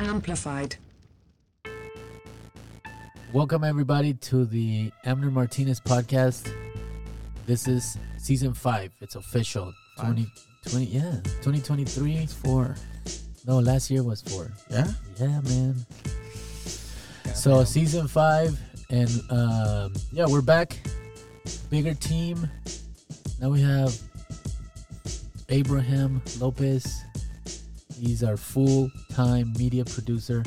amplified. Welcome everybody to the Amner Martinez podcast. This is season five. It's official. Five? 2020 yeah. 2023 Four. No, last year was four. Yeah. Yeah, man. So season five, and um, yeah, we're back. Bigger team. Now we have Abraham Lopez. He's our full-time media producer.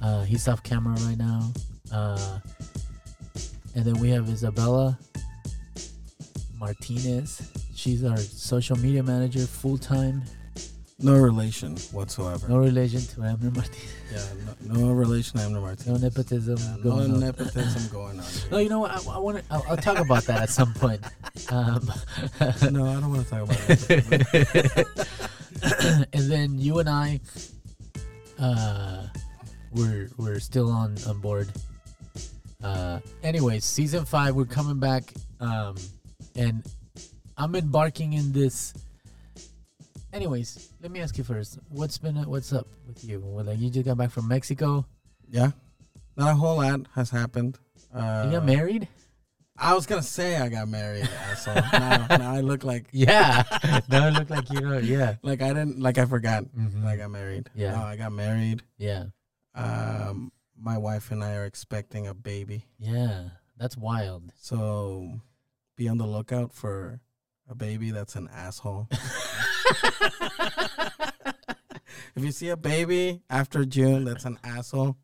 Uh, he's off camera right now. Uh, and then we have Isabella Martinez. She's our social media manager, full-time. no relation whatsoever. No relation to Amner Martinez. Yeah, no, no relation to Amner No Martinez. nepotism. Yeah, no going on. nepotism going on. No, you know what? I, I want to. I'll, I'll talk about that at some point. Um, no, I don't want to talk about it. and then you and I, uh, we're we're still on on board. Uh, anyways, season five, we're coming back, um, and I'm embarking in this. Anyways, let me ask you first. What's been what's up with you? Well, like you just got back from Mexico. yeah, not a whole lot has happened. Uh, You got married? I was gonna say I got married, asshole. now, now I look like Yeah. no, it look like you know. Yeah. like I didn't like I forgot. Mhm. I got married. Yeah. No, I got married. Yeah. Um, my wife and I are expecting a baby, Yeah. That's wild. so be on the lookout for a baby that's an asshole. if you see a baby after June that's an asshole,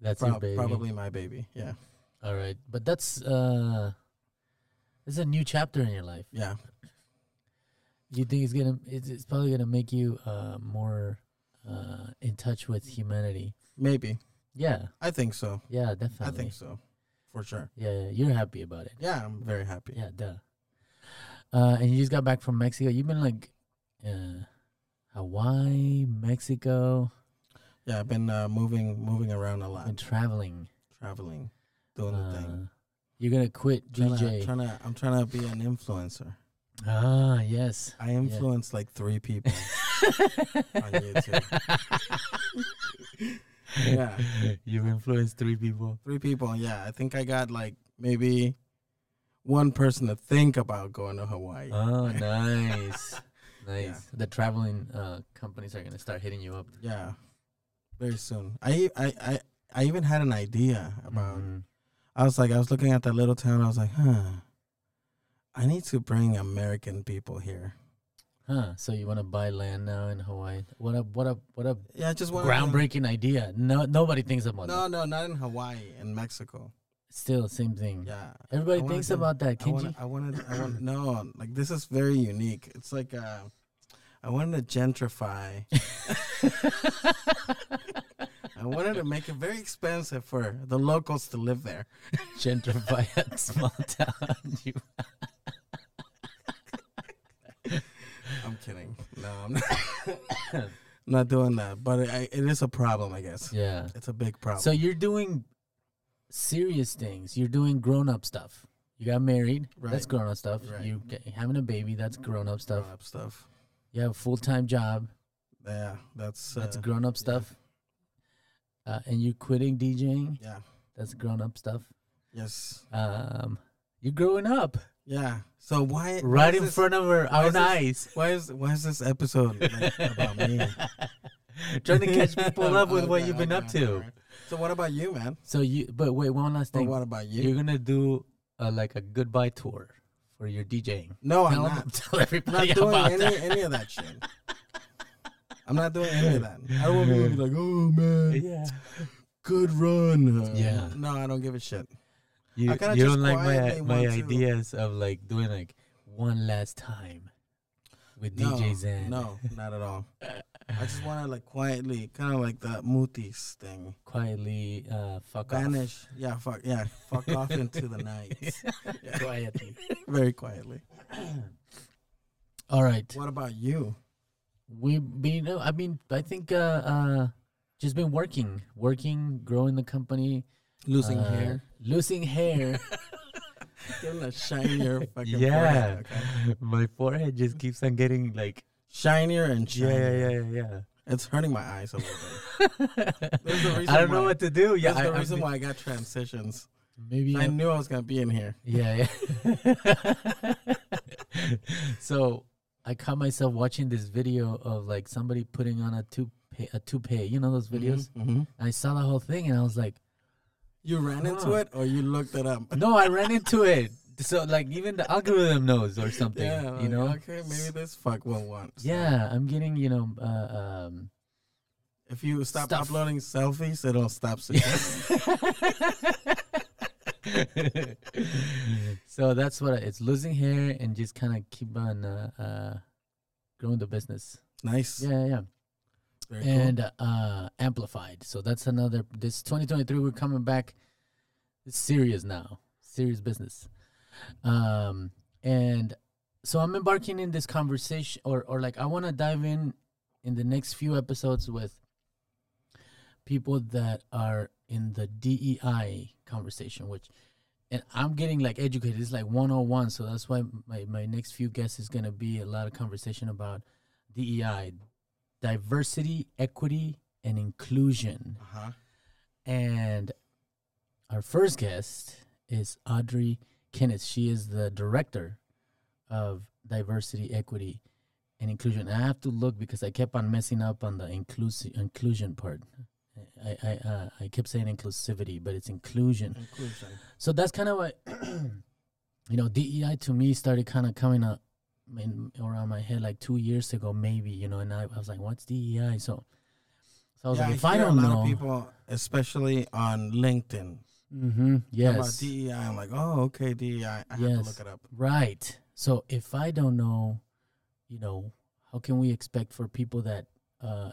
That's baby. probably my baby. Yeah, All right, but that's uh, it's a new chapter in your life. yeah, You think it's gonna? It's, it's probably gonna make you uh more uh in touch with humanity. maybe. Yeah. I think so. Yeah. Definitely. I think so, for sure. Yeah, you're happy about it. Yeah, I'm very happy. Yeah. Duh. Uh, and you just got back from Mexico. You've been like, uh, Hawaii, Mexico. Yeah, I've been uh, moving, moving around a lot, Been traveling. traveling, doing the thing. Uh, you're gonna quit Trying to, DJ. trying to, I'm trying to be an influencer. ah, yes. I influence like three people on YouTube. Yeah. you influenced three people. Three people. Yeah, I think I got like maybe one person to think about going to Hawaii. Oh, nice, nice. Yeah. The traveling uh, companies are gonna start hitting you up. yeah, very soon. I, I, I, I even had an idea about. Mhm. I was like, I was looking at that little town. I was like, huh. I need to bring American people here. Huh? So you want to buy land now in Hawaii? What a what a what a Yeah, I just want groundbreaking idea. No, nobody thinks about No, that. no, no, not in Hawaii, in Mexico. Still, same thing. Yeah, Everybody I wanna thinks about that. I Kenji. want. I wanted. I want. No, like this is very unique. It's like uh, I wanted to gentrify. I wanted to make it very expensive for the locals to live there. Gentrify a small town. You- I'm kidding. No, I'm not. I'm not doing that. But I, it is a problem, I guess. yeah. It's a big problem. So you're doing serious things. You're doing grown up stuff. You got married. Right. That's grown up stuff. Right. You get, having a baby. That's grown up stuff. Grown-up stuff. You have a full time job. Yeah, that's That's uh, grown up stuff. Uh, and you quitting DJing. Yeah. That's grown up stuff. Yes. Um, you're growing up Yeah. So why right in this- front of our, why our eyes. Why is why is this episode like, about me? Trying to catch people up with what you've been up to. alright. So what about you, man? So you, but wait, one last thing. what about you? You're gonna do uh, like a goodbye tour for your DJing. no, I'm tell, not. tell everybody not doing about any that. any of that shit. I'm not doing any of that. I don't want people to be like, "Oh man, Yeah. good run." Yeah. No, I don't give a shit. You, I kinda you just don't like my quietly my want to- ideas of like doing like one last time with No, DJ Zen. no, not at all. I just want to like quietly, kind of like the Mutis thing. Quietly uh, fuck off. Vanish. Yeah, fuck. Yeah, fuck off into the night. off. Quietly. Very quietly. All right. What about you? We been. I mean, I think uh, uh, just been working, working, growing the company, Losing uh, hair. losing hair. Getting a shinier fucking yeah, forehead. Okay? my forehead just keeps on getting like Shinier and shinier. yeah, yeah, yeah, yeah. It's hurting my eyes a little bit. The I don't know what to do. Yeah, That's the I- I reason mean- why I got transitions. maybe I knew I was gonna be in here. Yeah, yeah. so I caught myself watching this video of like somebody putting on a toupee, a toupee. You know those videos? hmm I saw the whole thing and I was like, You ran into it, or you looked it up. no, I ran into it. So like even the algorithm knows or something. Yeah, you know? Okay, maybe this fuck will want. Yeah, I'm getting you know. Uh, um, If you stop Stuff. uploading selfies, it'll stop. suggesting. so that's what I, it's losing hair and just kind of keep on uh, uh, growing the business. nice. Yeah, yeah. Very cool. and uh amplified so that's another this 2023 we're coming back it's serious now serious business um and so i'm embarking in this conversation or or like i want to dive in in the next few episodes with people that are in the dei conversation which and i'm getting like educated it's like 101 so that's why my, my next few guests is going to be a lot of conversation about dei diversity, equity, and inclusion. uh-huh. And our first guest is Audrey Kennis. She is the director of diversity, equity, and inclusion. I have to look because I kept on messing up on the inclusi- inclusion part. I I, uh, I kept saying inclusivity, but it's inclusion. Inclusion. So that's kind of what you know. DEI to me started kind of coming up in, around my head like two years ago, maybe you know. And I, I was like, "What's DEI?" So, so I was yeah, like, "If I hear don't know, people, especially on LinkedIn, mm-hmm, yes, about DEI. I'm like, oh, okay, DEI. I have to Yes. look it up. right." So if I don't know, you know, how can we expect for people that, uh,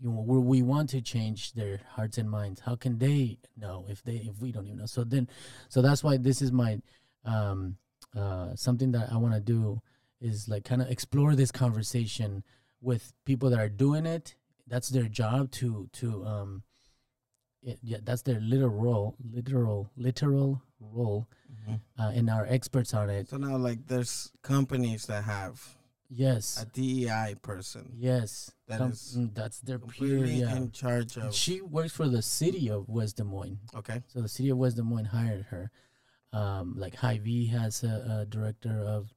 you know, where we want to change their hearts and minds? How can they know if they if we don't even know? So then, so that's why this is my, um, uh, something that I want to do is like kind of explore this conversation with people that are doing it. That's their job to to um, it, yeah, that's their literal role, literal literal role, Mhm. uh, and our experts on it. So now, like, there's companies that have Yes, a DEI person yes, that is mm, that's their pure. Yeah, in charge of. she works for the city of West Des Moines. okay. So the city of West Des Moines hired her. Um, like Hy-Vee has a, a director of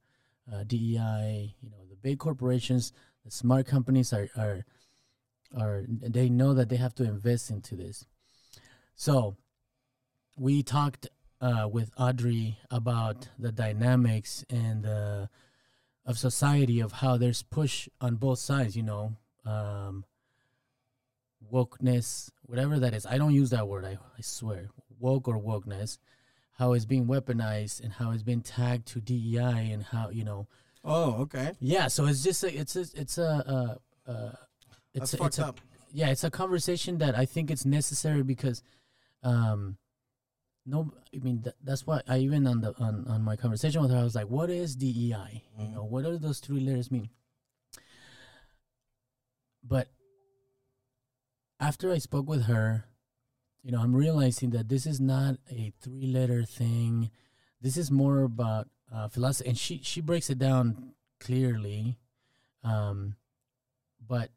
uh, DEI. You know, the big corporations, the smart companies are are are they know that they have to invest into this. So we talked uh, with Audrey about the dynamics and uh, of society of how there's push on both sides. You know. Um, wokeness, whatever that is. I don't use that word. I, I swear, woke or wokeness, how it's being weaponized and how it's been tagged to DEI and how you know. Oh, okay. Yeah, so it's just a, it's a, it's a, uh, uh, it's That's a, fucked it's a, up. yeah, it's a conversation that I think it's necessary because, um, no, I mean th- that's why I even on the on on my conversation with her, I was like, what is DEI? You Mhm. know, what do those three letters mean? But after I spoke with her, you know, I'm realizing that this is not a three letter thing. This is more about uh, philosophy, and she she breaks it down clearly. Um, but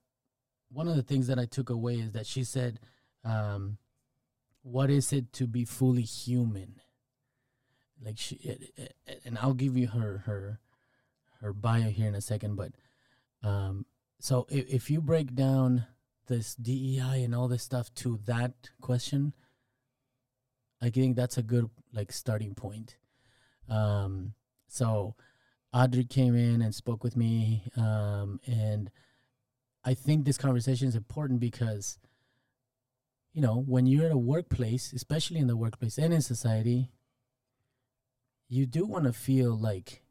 one of the things that I took away is that she said, um, "What is it to be fully human?" Like she, it, it, and I'll give you her her her bio here in a second, but um, so if, if you break down this DEI and all this stuff to that question, I think that's a good like starting point. Um, so Audrey came in and spoke with me, um, and I think this conversation is important because, you know, when you're at a workplace, especially in the workplace and in society, you do want to feel like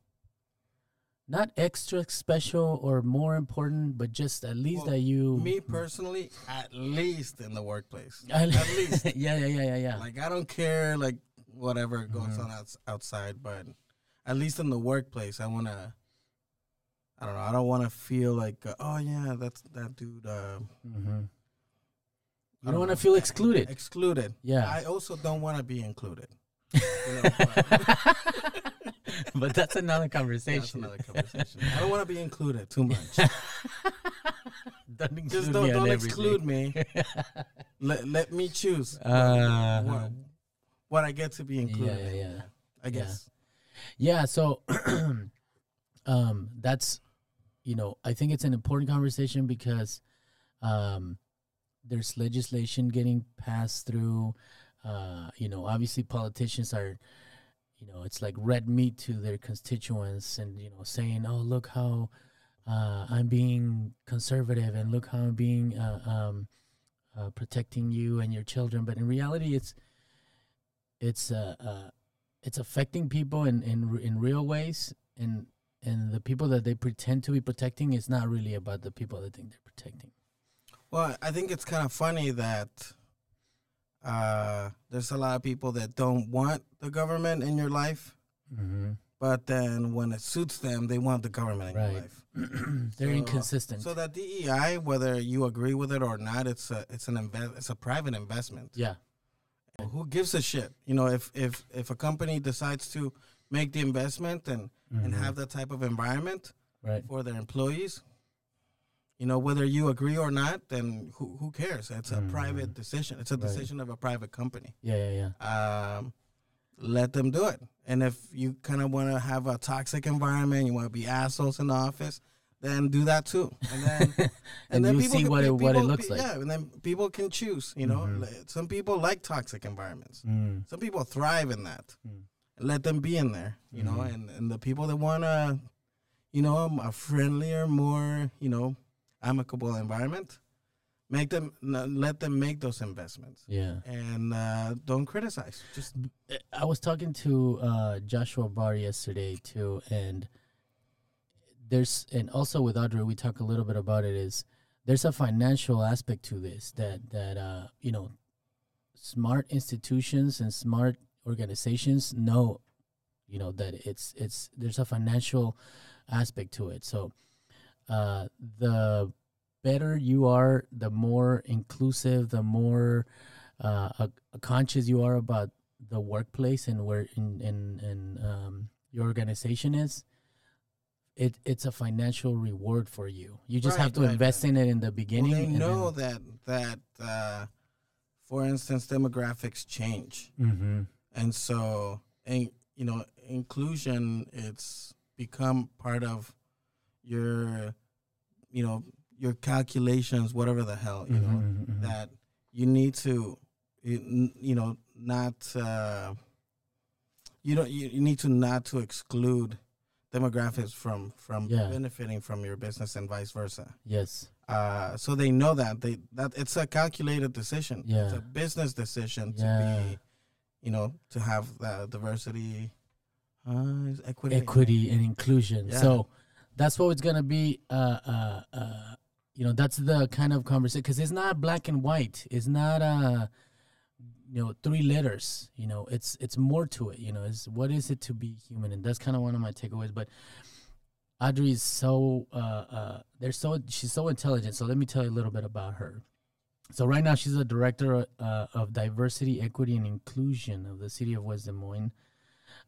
not extra special or more important, but just at least Well, that you Me personally, at least in the workplace. at least. yeah, yeah, yeah, yeah, yeah. Like I don't care like whatever goes Mhm. on outs- outside, but at least in the workplace, I want to. I don't know. I don't want to feel like, uh, oh yeah, that's that dude. Uh, mm-hmm. You I don't want to feel excluded. Excluded. Yeah. I also don't want to be included. Know, but that's another conversation. that's another conversation. I don't want to be included too much. don't include Just don't on don't exclude me. let let me choose Uh, what, what I get to be included. yeah, in, yeah. I guess. Yeah, so um that's you know, I think it's an important conversation because um there's legislation getting passed through uh you know, obviously politicians are you know, it's like red meat to their constituents and you know, saying, "Oh, look how uh I'm being conservative and look how I'm being uh, um uh, protecting you and your children." But in reality, it's it's uh, it's affecting people in in in real ways and and the people that they pretend to be protecting is not really about the people that they think they're protecting Well, I think it's kind of funny that uh, there's a lot of people that don't want the government in your life, mm-hmm. but then when it suits them, they want the government in Right. your life. they're So- inconsistent So that DEI, whether you agree with it or not, it's a it's an invest it's a private investment. yeah Who gives a shit? You know, if if if a company decides to make the investment and and Mhm. have that type of environment right for their employees, you know, whether you agree or not, then who who cares? It's a Mhm. private decision. It's a Right. decision of a private company. yeah yeah yeah Um, let them do it. And if you kind of want to have a toxic environment, you want to be assholes in the office, then do that too. And then And you'll see can- what pe- it- what it looks like. Yeah, and then people can choose. You know, Mhm. Some people like toxic environments. mm. Some people thrive in that. Mm. Let them be in there. You know, Mhm. and and the people that want to, you know, a friendlier, more you know, amicable environment, make them let them make those investments yeah and uh, don't criticize. Just I was talking to uh, Joshua Barr yesterday too, and there's and also with Audrey, we talk a little bit about it. Is there's a financial aspect to this that that uh, you know, smart institutions and smart organizations know, you know that it's it's there's a financial aspect to it. So uh, the better you are, the more inclusive, the more uh, conscious you are about the workplace and where in in, in um, your organization is, it it's a financial reward for you. You just have to right, invest in it in the well, beginning. they and know that that uh, for instance, demographics change. then, Mhm. and so and you know inclusion it's become part of your you know your calculations whatever the hell you know Mhm, mhm, mhm. that you need to you, you know not uh you don't you, you need to not to exclude demographics from from Yeah. benefiting from your business and vice versa yes, uh so they know that they that it's a calculated decision Yeah. it's a business decision to Yeah. be you know to have the diversity uh equity equity and inclusion. Yeah. So that's what it's gonna be. Uh, uh, uh, you know, that's the kind of conversation because it's not black and white. It's not uh, you know, three letters. You know, it's it's more to it. You know, is what is it to be human, and that's kind of one of my takeaways. But Audrey is so uh, uh, they're so she's so intelligent. So let me tell you a little bit about her. So right now she's a director uh, of diversity, equity, and inclusion of the city of West Des Moines.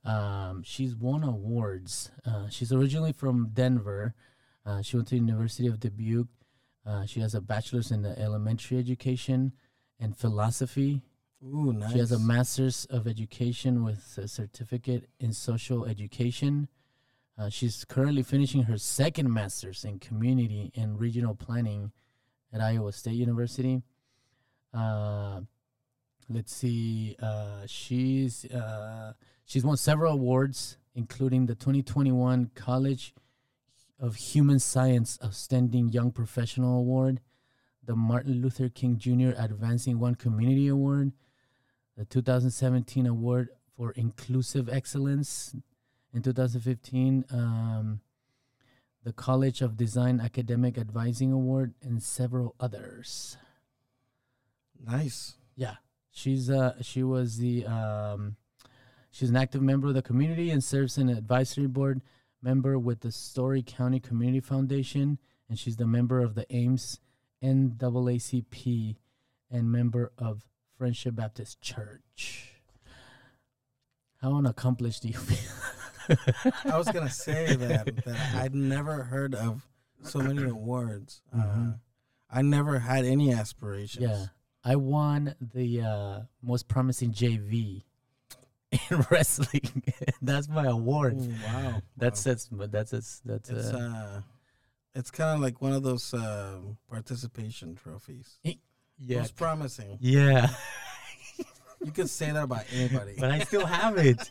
Um, she's won awards. Uh, she's originally from Denver. Uh, she went to the University of Dubuque. Uh, she has a bachelor's in the elementary education and philosophy. ooh nice She has a master's of education with a certificate in social education. Uh, she's currently finishing her second master's in community and regional planning at Iowa State University. Uh, let's see. Uh, she's uh, she's won several awards, including the 2021 College of Human Science Outstanding Young Professional Award, the Martin Luther King Jr. Advancing One Community Award, the 2017 Award for Inclusive Excellence. In 2015, um, the College of Design Academic Advising Award, and several others. nice Yeah, she's uh she was the um she's an active member of the community and serves in an advisory board member with the Story County Community Foundation, and she's the member of the Ames NAACP and member of Friendship Baptist Church. How unaccomplished do you feel? I was gonna say that that I'd never heard of so many awards. Uh, Mhm. I never had any aspirations. Yeah, I won the uh, most promising JV in wrestling. that's my award. Ooh, wow. That's that's but that's that's that's It's uh, uh, it's kind of like one of those uh, participation trophies. yeah Most promising. yeah. You can say that about anybody. but I still have it.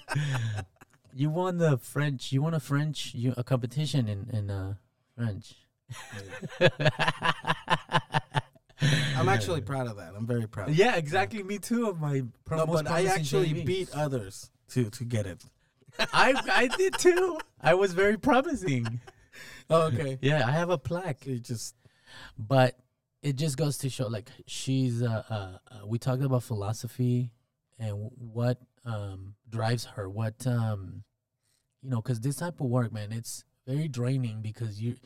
you won the French. You won a French you, a competition in in uh, French. I'm actually proud of that. I'm very proud. of yeah, exactly. Me too. Of my pro- No, but I actually JV. beat others to to get it. I I did too. I was very promising. Oh, okay. Yeah, I have a plaque. You just But it just goes to show, like she's. Uh, uh, uh, we talked about philosophy and w- what um drives her. What um, you know, because this type of work, man, it's very draining because you,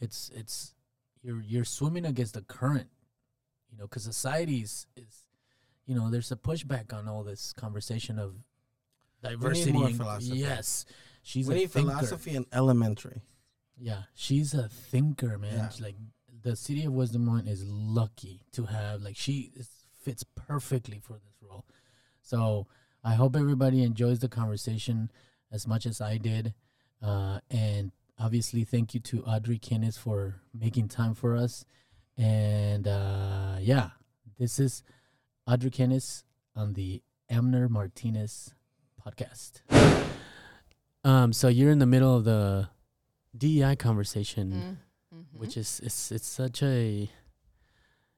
it's it's you're you're swimming against the current. You know, because society is, you know, there's a pushback on all this conversation of diversity. more and- philosophy. Yes, she's we a need thinker. philosophy in elementary. Yeah, she's a thinker, man. Yeah. Like the city of West Des Moines is lucky to have like she is, fits perfectly for this role. So I hope everybody enjoys the conversation as much as I did, uh, and obviously thank you to Audrey Kennis for making time for us. And uh, yeah, this is Audrey Kennis on the Amner Martinez podcast. Um, so you're in the middle of the DEI conversation, Mm, mhm. which is it's it's such a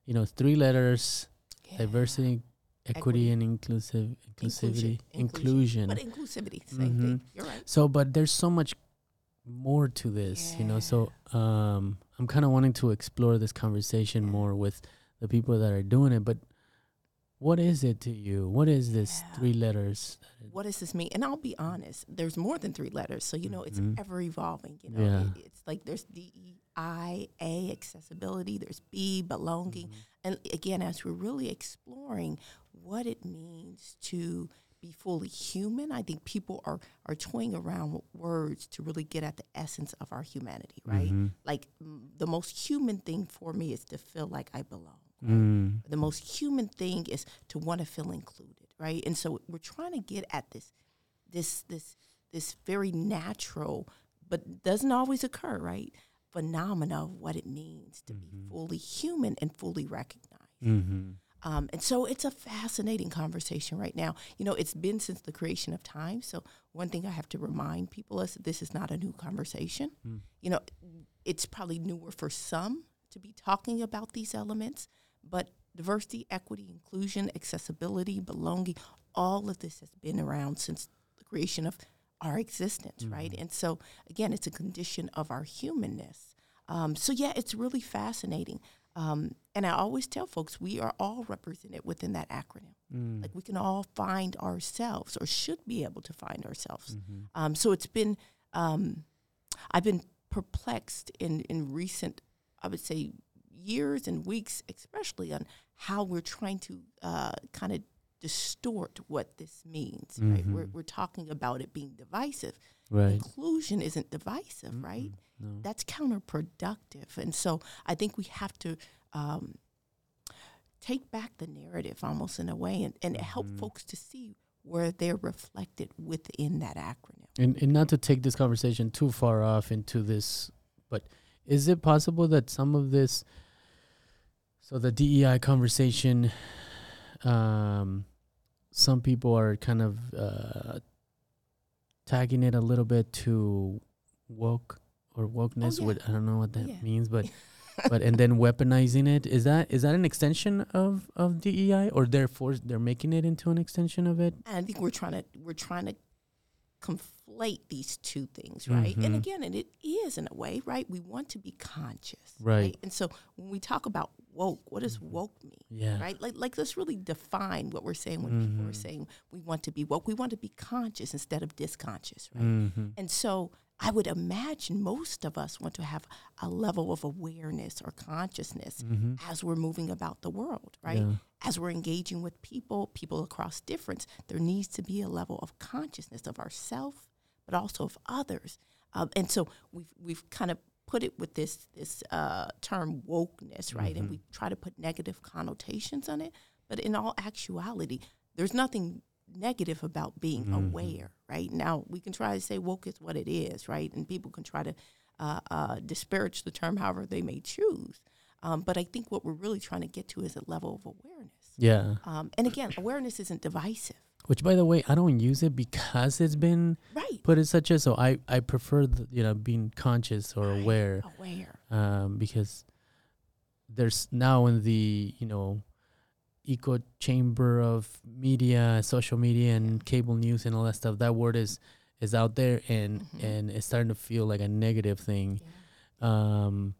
you know three letters: Yeah. diversity, equity, Equity. and inclusive inclusivity, Inclusion. inclusion. But inclusivity, same thing. You're right. So, but there's so much more to this, you know. So, um, I'm kind of wanting to explore this conversation more with the people that are doing it. But what is it to you? What is this Yeah. three letters? What does this mean? And I'll be honest, there's more than three letters. So, you know, it's Mhm. ever evolving. You know, Yeah. It- it's like there's D E I A, accessibility, there's B, belonging. And again, as we're really exploring what it means to be fully human, I think people are, are toying around with words to really get at the essence of our humanity, right? Mhm. Like mm, the most human thing for me is to feel like I belong. Mm. the most human thing is to want to feel included right and so we're trying to get at this this this this very natural but doesn't always occur right phenomena of what it means to be fully human and fully recognized Mm-hmm. Um, and so it's a fascinating conversation right now. You know, it's been since the creation of time. So one thing I have to remind people is that this is not a new conversation. You know, it's probably newer for some to be talking about these elements, but diversity, equity, inclusion, accessibility, belonging, all of this has been around since the creation of our existence, right? And so again, it's a condition of our humanness. Um, so yeah, it's really fascinating. Um, and I always tell folks we are all represented within that acronym. Mm. Like we can all find ourselves, or should be able to find ourselves. Mm-hmm. Um, so it's been, um, I've been perplexed in in recent, I would say, years and weeks, especially on how we're trying to uh, kind of distort what this means. Right? We're we're talking about it being divisive. Right. Inclusion isn't divisive, right? No. That's counterproductive. And so I think we have to um, take back the narrative almost in a way and, and help folks to see where they're reflected within that acronym. And, and not to take this conversation too far off into this, but is it possible that some of this, so the DEI conversation, um, some people are kind of uh, tagging it a little bit to woke or wokeness. Oh, yeah. What I don't know what that Yeah. means, but but and then weaponizing it is that is that an extension of of DEI or therefore they're making it into an extension of it? And I think we're trying to we're trying to conflate these two things, right? And Mhm. again, and it is in a way, right? We want to be conscious, Right. And so when we talk about woke, what does woke mean? Yeah. right? Like, like let's really define what we're saying when people are Mhm. saying we want to be woke. We want to be conscious instead of disconscious, right? Mm-hmm. And so I would imagine most of us want to have a level of awareness or consciousness Mm-hmm. as we're moving about the world, right? Yeah. As we're engaging with people, people across difference, there needs to be a level of consciousness of ourself, but also of others. Um, and so we've we've kind of put it with this this uh, term wokeness, right? And we try to put negative connotations on it, but in all actuality, there's nothing negative about being aware, right? Now we can try to say woke is what it is, right? And people can try to uh, uh, disparage the term however they may choose. Um, but I think what we're really trying to get to is a level of awareness. Yeah. Um, and again, awareness isn't divisive, Which, by the way, I don't use it because it's been right? put as such a. So I I prefer the, you know being conscious or Right. aware. Aware. um, because there's now in the you know echo chamber of media, social media, and cable news and all that stuff. That word is is out there, and Mhm. and it's starting to feel like a negative thing. Um,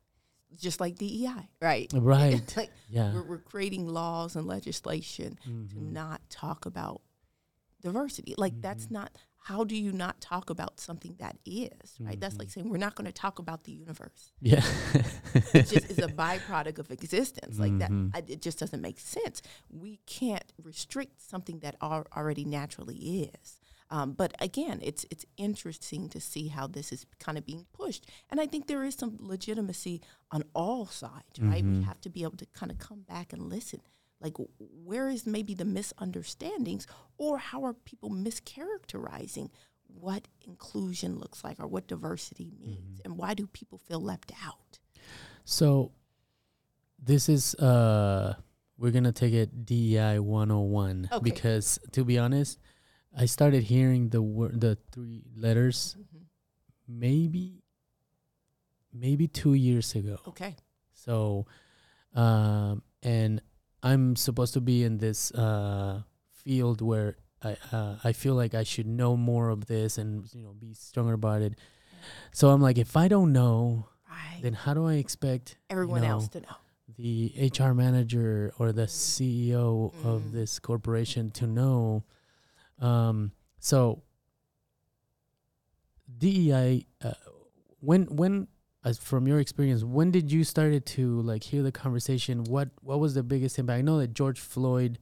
Just like DEI, right? right? like yeah. we're, we're creating laws and legislation to Mhm. not talk about diversity. Like that's Mhm. not. How do you not talk about something that is right? That's like Mhm. saying we're not going to talk about the universe. Yeah. It just is a byproduct of existence. Like that, Mhm. I, it just doesn't make sense. We can't restrict something that al- already naturally is. Um, but again, it's it's interesting to see how this is kind of being pushed, and I think there is some legitimacy on all sides, right? We Mhm. have to be able to kind of come back and listen. Like, where is maybe the misunderstandings, or how are people mischaracterizing what inclusion looks like, or what diversity means, and why do people feel left out? So this is uh we're gonna take it DEI 101 Okay. because to be honest, I started hearing the word the three letters maybe maybe two years ago. Okay. So um and I'm supposed to be in this uh field where I uh, I feel like I should know more of this and you know be stronger about it. So I'm like if I don't know, Right. then how do I expect Everyone know, else to know. the HR manager or the CEO Mm. of this corporation to know. Um, so DEI, uh, when when as from your experience, when did you started to like hear the conversation? What what was the biggest impact? I know that George Floyd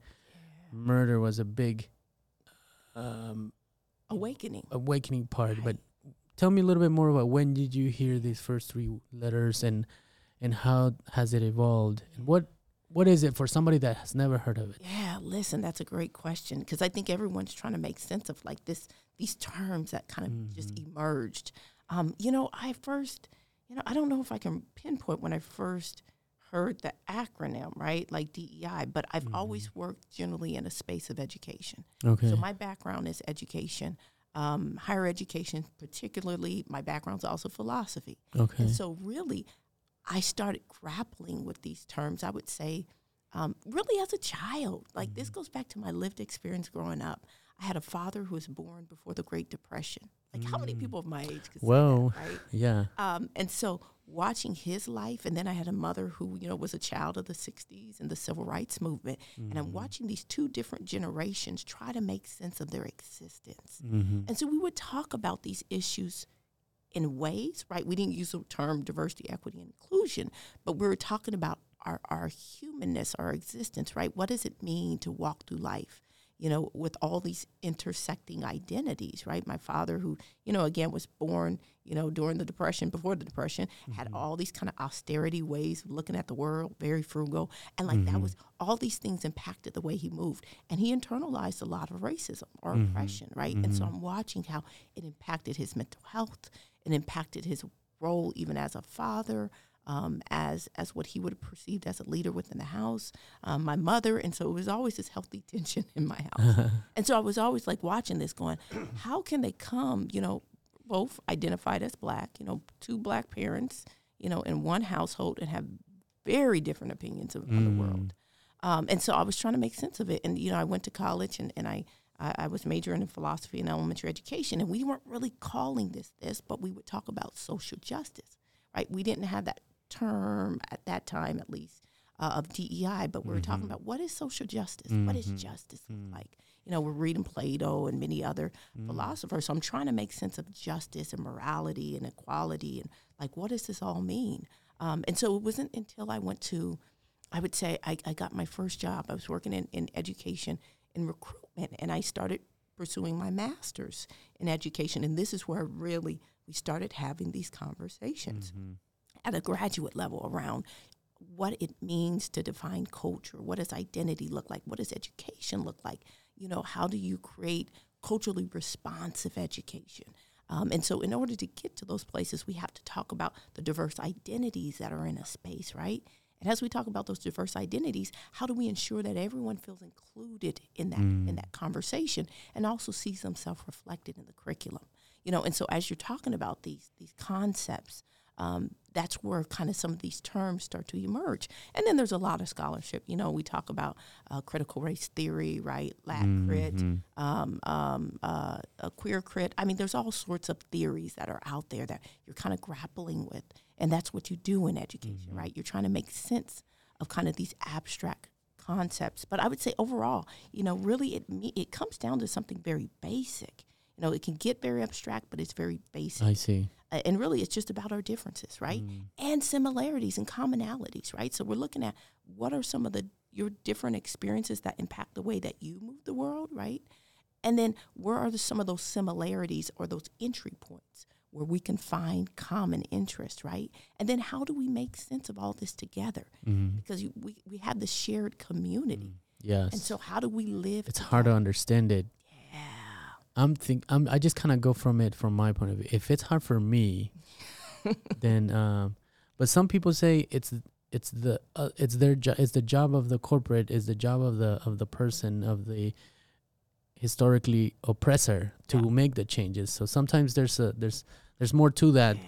murder was a big um, Awakening. awakening part, but tell me a little bit more about when did you hear these first three letters and and how has it evolved and what what is it for somebody that has never heard of it Yeah, listen, that's a great question because I think everyone's trying to make sense of like this these terms that kind of just Mhm. emerged. Um, you know, I first, you know, I don't know if I can pinpoint when I first heard the acronym, right? Like DEI, but I've always worked generally in a space of education. okay So my background is education, um, higher education, particularly. My background's also philosophy. okay And so, really, I started grappling with these terms, I would say, um, really as a child. Like, this goes back to my lived experience growing up. I had a father who was born before the Great Depression. Like, how many Mm. people of my age could say Whoa. that, right? yeah Um, and so watching his life, and then I had a mother who, you know, was a child of the 60s and the civil rights movement. And I'm watching these two different generations try to make sense of their existence. mm-hmm. And so we would talk about these issues in ways, right? We didn't use the term diversity, equity, and inclusion, but we were talking about our, our humanness, our existence, right? What does it mean to walk through life? You know, with all these intersecting identities, right? My father, who, you know, again was born, you know, during the Depression, before the Depression, had mm-hmm. all these kind of austerity ways of looking at the world, very frugal. And like that was mm-hmm. all these things impacted the way he moved. And he internalized a lot of racism or mm-hmm. oppression, right? And so I'm watching how it impacted his mental health, it impacted his role even as a father, um, as as what he would have perceived as a leader within the house, um, my mother, and so it was always this healthy tension in my house. and so I was always like watching this, going, how can they come, you know, both identified as black, you know, two black parents, you know, in one household and have very different opinions of, on the world. Um, and so I was trying to make sense of it. And, you know, I went to college and, and I, I, I was majoring in philosophy and elementary education. And we weren't really calling this this, but we would talk about social justice, right? We didn't have that term at that time, at least, uh, of DEI, but we were talking mm-hmm. about what is social justice? What does mm-hmm. justice look mm. like? You know, we're reading Plato and many other mm. philosophers. So I'm trying to make sense of justice and morality and equality and like, what does this all mean? Um, and so it wasn't until I went to, I would say, I, I got my first job. I was working in, in education and recruitment, and I started pursuing my master's in education. And this is where really we started having these conversations. Mm-hmm. At a graduate level around what it means to define culture. What does identity look like? What does education look like? You know, how do you create culturally responsive education? Um, and so, in order to get to those places, we have to talk about the diverse identities that are in a space, right? And as we talk about those diverse identities, how do we ensure that everyone feels included in that Mm. in that conversation and also sees themselves reflected in the curriculum? You know, and so as you're talking about these these concepts, um, that's where kind of some of these terms start to emerge. And then there's a lot of scholarship. You know, we talk about uh, critical race theory, right? Lat crit, Mm-hmm. um, um, uh, queer crit. I mean, there's all sorts of theories that are out there that you're kind of grappling with, and that's what you do in education, right? You're trying to make sense of kind of these abstract concepts. But I would say overall, you know, really it it comes down to something very basic. You know, it can get very abstract, but it's very basic. I see. Uh, and really it's just about our differences right? And similarities and commonalities right? So we're looking at what are some of the your different experiences that impact the way that you move the world right? And then where are the, some of those similarities or those entry points where we can find common interest right? And then how do we make sense of all this together? Mm-hmm. because you, we, we have this shared community. Yes. and so how do we live it's hard to understand it. I'm think I'm I just kind of go from it from my point of view. If it's hard for me, then um, but some people say it's it's the uh, it's their jo- it's the job of the corporate is the job of the of the person of the historically oppressor to Yeah. make the changes. So sometimes there's a there's there's more to that. Yeah.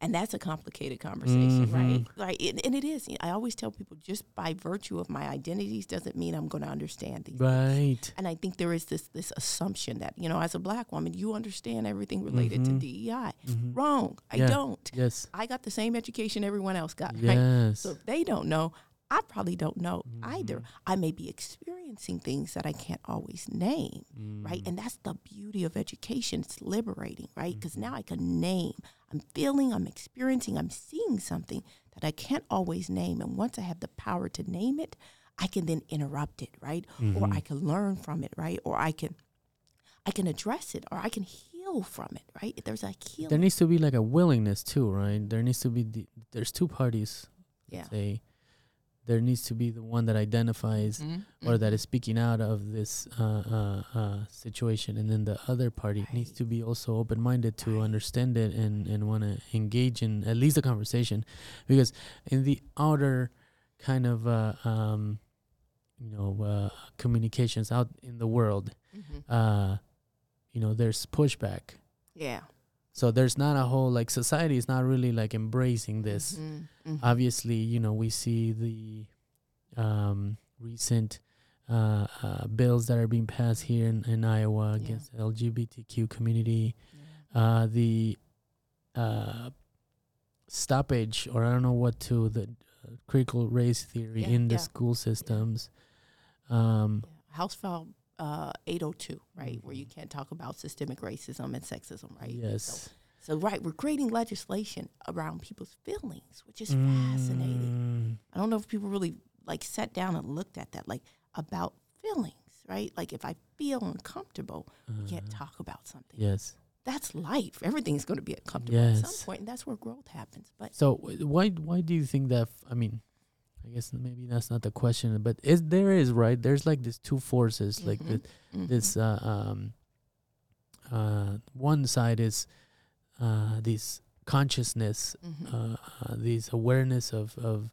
And that's a complicated conversation, right? Mhm. Like, and, and it is. I always tell people just by virtue of my identities doesn't mean I'm going to understand these. things. Right. And I think there is this this assumption that you know, as a black woman, you understand everything related Mhm. to DEI. Mhm. Wrong. I Yeah. don't. Yes. I got the same education everyone else got. Right? Yes. So if they don't know, I probably don't know Mm-hmm. either. I may be experiencing things that I can't always name, right? Mm. And that's the beauty of education. It's liberating, right? Because Mm-hmm. now I can name. I'm feeling, I'm experiencing, I'm seeing something that I can't always name. And once I have the power to name it, I can then interrupt it, right? Mm-hmm. Or I can learn from it, right? Or I can I can address it or I can heal from it, right? There's a healing. there needs to be like a willingness too, right? There needs to be the, there's two parties. yeah. Say there needs to be the one that identifies Mhm, or that mhm. speaking out of this uh, uh, uh, situation, and then the other party needs to be also open minded to Right. understand it and and want to engage in at least a conversation, because in the outer kind of uh, um, you know uh, communications out in the world, Mhm. uh, you know, there's pushback. Yeah. So there's not a whole like society is not really like embracing this. Mhm, mhm. Obviously, you know, we see the um, recent uh, uh, bills that are being passed here in, in Iowa Yeah. against the LGBTQ community. Yeah. Uh, the uh, stoppage, or I don't know what to the uh, critical race theory Yeah, in the school systems. Um. House File uh, 802, right, where you Mhm. can't talk about systemic racism and sexism, right? Yes. So, so, right, we're creating legislation around people's feelings, which is fascinating. Mm, I don't know if people really like sat down and looked at that, like about feelings, right? Like if I feel uncomfortable, we can't uh, talk about something. Yes. That's life. Everything's going to be uncomfortable at some point, and that's where growth happens. But So why why do you think that? I mean, I guess maybe that's not the question, but is there is right? There's like these two forces, like Mhm. the, mhm. this uh, um uh one side is uh this consciousness, Mhm. uh, uh this awareness of of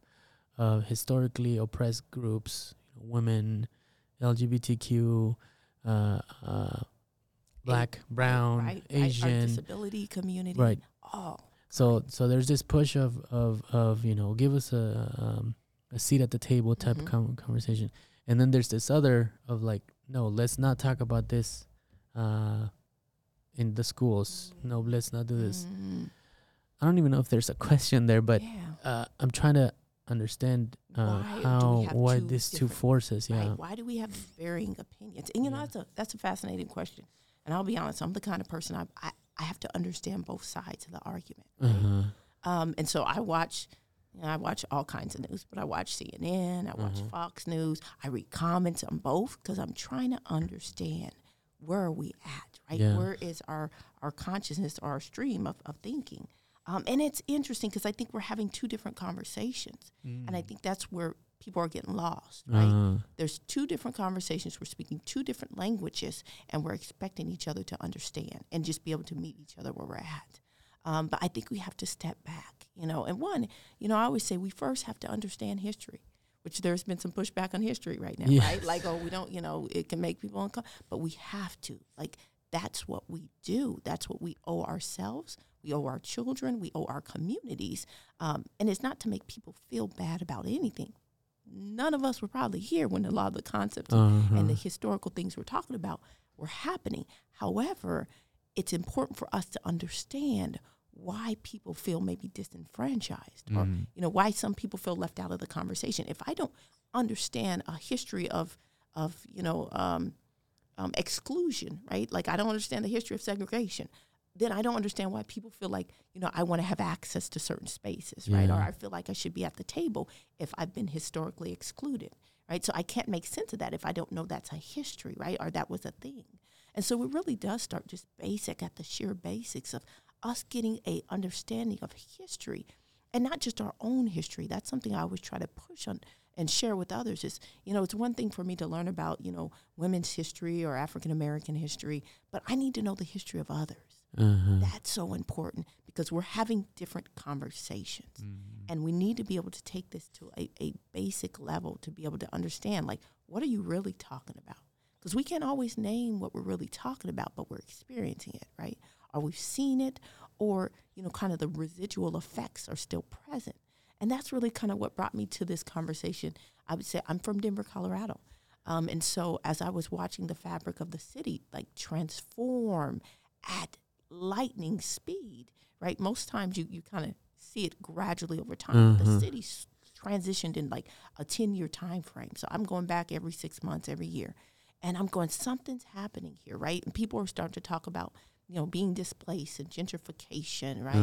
uh, historically oppressed groups, you know, women, LGBTQ, uh, uh, black, brown, right, right, Asian, disability community, right? all So so there's this push of of of you know give us a um, a seat at the table type Mhm. of com- conversation, and then there's this other of like no let's not talk about this, uh, in the schools. No, let's not do this. Mhm. I don't even know if there's a question there, but yeah. uh, I'm trying to understand uh, Why how why two these two forces. Yeah. Right? Why do we have varying opinions? And you know, that's a that's a fascinating question. And I'll be honest, I'm the kind of person I I, I have to understand both sides of the argument. right? Uh-huh. Um, and so I watch, know, I watch all kinds of news, but I watch CNN, I watch Mhm. Fox News, I read comments on both because I'm trying to understand where are we at, right? Yeah. Where is our our consciousness our stream of, of thinking? Um, and it's interesting because I think we're having two different conversations. And I think that's where people are getting lost, right? Uh, There's two different conversations. We're speaking two different languages, and we're expecting each other to understand and just be able to meet each other where we're at. Um, but I think we have to step back, you know. And one, you know, I always say we first have to understand history, which there's been some pushback on history right now, Yeah. right? Like, oh, we don't, you know, it can make people uncomfortable, but we have to. Like, that's what we do. That's what we owe ourselves. We owe our children. We owe our communities. Um, and it's not to make people feel bad about anything. None of us were probably here when a lot of the concepts Uh-huh. and the historical things we're talking about were happening. However, it's important for us to understand why people feel maybe disenfranchised or Mhm. you know why some people feel left out of the conversation. If i don't understand a history of of you know um, um, exclusion right? Like i don't understand the history of segregation then i don't understand why people feel like you know i want to have access to certain spaces right? Or i feel like i should be at the table if i've been historically excluded right? So i can't make sense of that if i don't know that's a history right? Or that was a thing and so it really does start just basic at the sheer basics of us getting a understanding of history and not just our own history. That's something I always try to push on and share with others is, you know, it's one thing for me to learn about, you know, women's history or African American history, but I need to know the history of others. Uh-huh. That's so important because we're having different conversations. And we need to be able to take this to a, a basic level to be able to understand, like, what are you really talking about? Because we can't always name what we're really talking about, but we're experiencing it, right? Or we've seen it, or, you know, kind of the residual effects are still present. And that's really kind of what brought me to this conversation. I would say I'm from Denver, Colorado. Um, and so as I was watching the fabric of the city like transform at lightning speed, right? Most times you, you kind of see it gradually over time. but The city transitioned in like a 10 year time frame. So I'm going back every six months, every year. And I'm going, something's happening here, right? And people are starting to talk about, you know, being displaced and gentrification, right?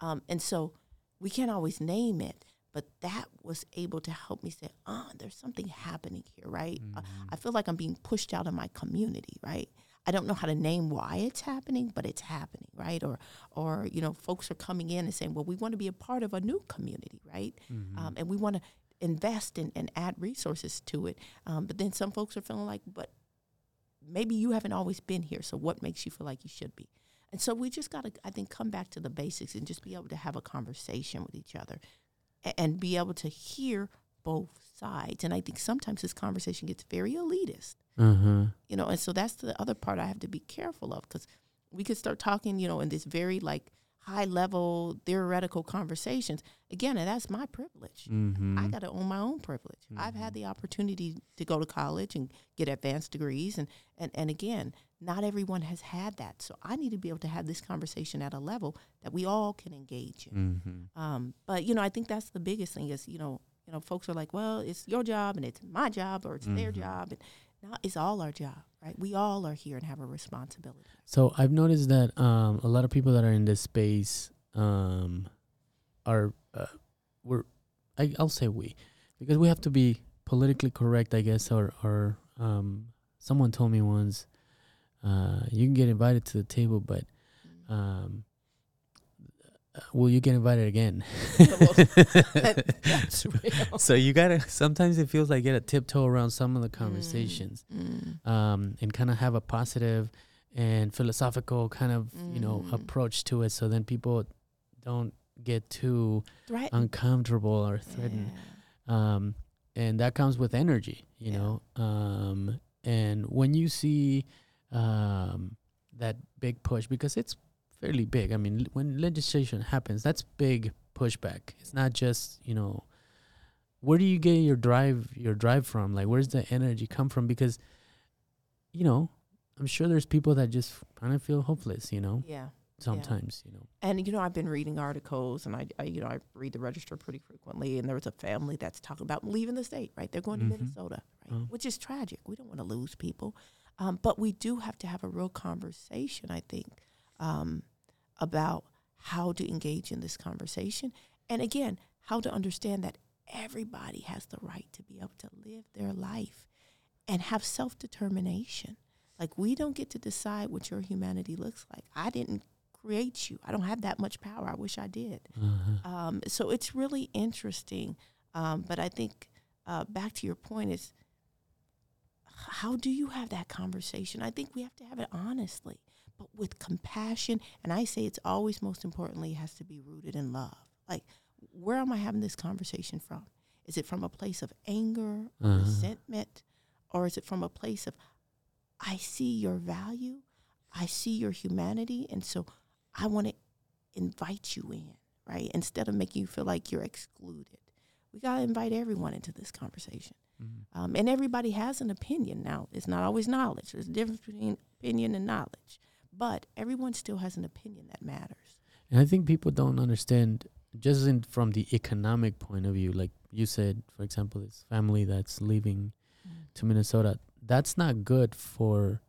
Uh, Um, and so we can't always name it, but that was able to help me say, ah, there's something happening here, right? Uh, I feel like I'm being pushed out of my community, right? I don't know how to name why it's happening, but it's happening, right? Or, or you know, folks are coming in and saying, well, we want to be a part of a new community, right? Um, and we want to invest in, and add resources to it. Um, but then some folks are feeling like, but maybe you haven't always been here, so what makes you feel like you should be? And so we just got to, I think, come back to the basics and just be able to have a conversation with each other a- and be able to hear both sides. And I think sometimes this conversation gets very elitist, uh-huh. you know, and so that's the other part I have to be careful of because we could start talking, you know, in this very like high level theoretical conversations. Again, and that's my privilege. Mm-hmm. I got to own my own privilege. I've had the opportunity to go to college and get advanced degrees, and, and and again, not everyone has had that. So I need to be able to have this conversation at a level that we all can engage in. Mm-hmm. Um, but you know, I think that's the biggest thing is you know, you know, folks are like, well, it's your job and it's my job or it's their Mhm. job, and now it's all our job, right? We all are here and have a responsibility. So I've noticed that um, a lot of people that are in this space um, are uh, we're I, I'll say we because we have to be politically correct, I guess. Or or um, someone told me once, uh, you can get invited to the table, but um, uh, will you get invited again? That's real. so you gotta. Sometimes it feels like you gotta tiptoe around some of the conversations Mm. um, and kind of have a positive and philosophical kind of you know Mm. approach to it so then people don't get too uncomfortable or threatened Yeah. um, and that comes with energy you Yeah. know um, and when you see um, that big push because it's fairly big i mean when legislation happens that's big pushback it's not just you know where do you get your drive your drive from like where's the energy come from because you know i'm sure there's people that just kind of feel hopeless you know Yeah. sometimes you know And you know, I've been reading articles, and I, I, you know, I read the Register pretty frequently. And there was a family that's talking about leaving the state. Right, they're going Mhm. to Minnesota, right, Oh. which is tragic. We don't want to lose people, um, but we do have to have a real conversation. I think um, about how to engage in this conversation, and again, how to understand that everybody has the right to be able to live their life and have self determination. Like we don't get to decide what your humanity looks like. I didn't create you. I don't have that much power. I wish I did. Uh-huh. Um, so it's really interesting. Um, but I think uh, back to your point is how do you have that conversation? I think we have to have it honestly, but with compassion. And I say it's always most importantly, has to be rooted in love. Like, where am I having this conversation from? Is it from a place of anger, Uh-huh. resentment, or is it from a place of, I see your value, I see your humanity, and so I want to invite you in, right? Instead of making you feel like you're excluded. We got to invite everyone into this conversation. Mhm. Um, and everybody has an opinion now. It's not always knowledge. There's a difference between opinion and knowledge. But everyone still has an opinion that matters. And I think people don't understand just in, from the economic point of view. Like you said, for example, this family that's leaving to Minnesota. That's not good for.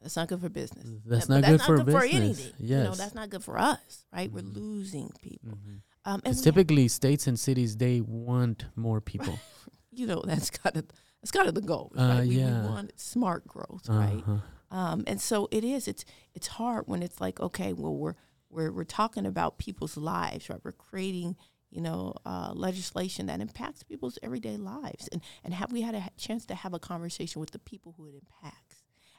That's not good for business. That's not but good for business. anything. You know, that's not good for us, right? We're Mhm. losing people. Mhm. Um, and we have- typically states and cities they want more people. you know, that's kind of that's kind of the goal, Uh, right? we, yeah. we want smart growth, right? Um, and so it is. It's it's hard when it's like, okay, well, we're we're we're talking about people's lives, right? We're creating, you know, uh, legislation that impacts people's everyday lives, and and have we had a chance to have a conversation with the people who it impacts?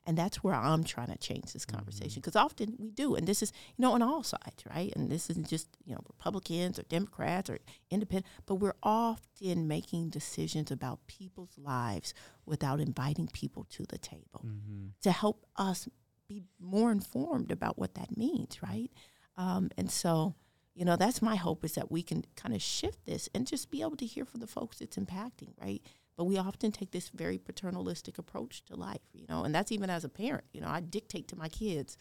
And that's where I'm trying to change this conversation because often we do, and this is you know on all sides, right? And this isn't just you know Republicans or Democrats or independent, but we're often making decisions about people's lives without inviting people to the table Mhm. to help us be more informed about what that means, right? Um, and so, you know, that's my hope is that we can kind of shift this and just be able to hear from the folks it's impacting, right? But we often take this very paternalistic approach to life, you know, and that's even as a parent. You know, I dictate to my kids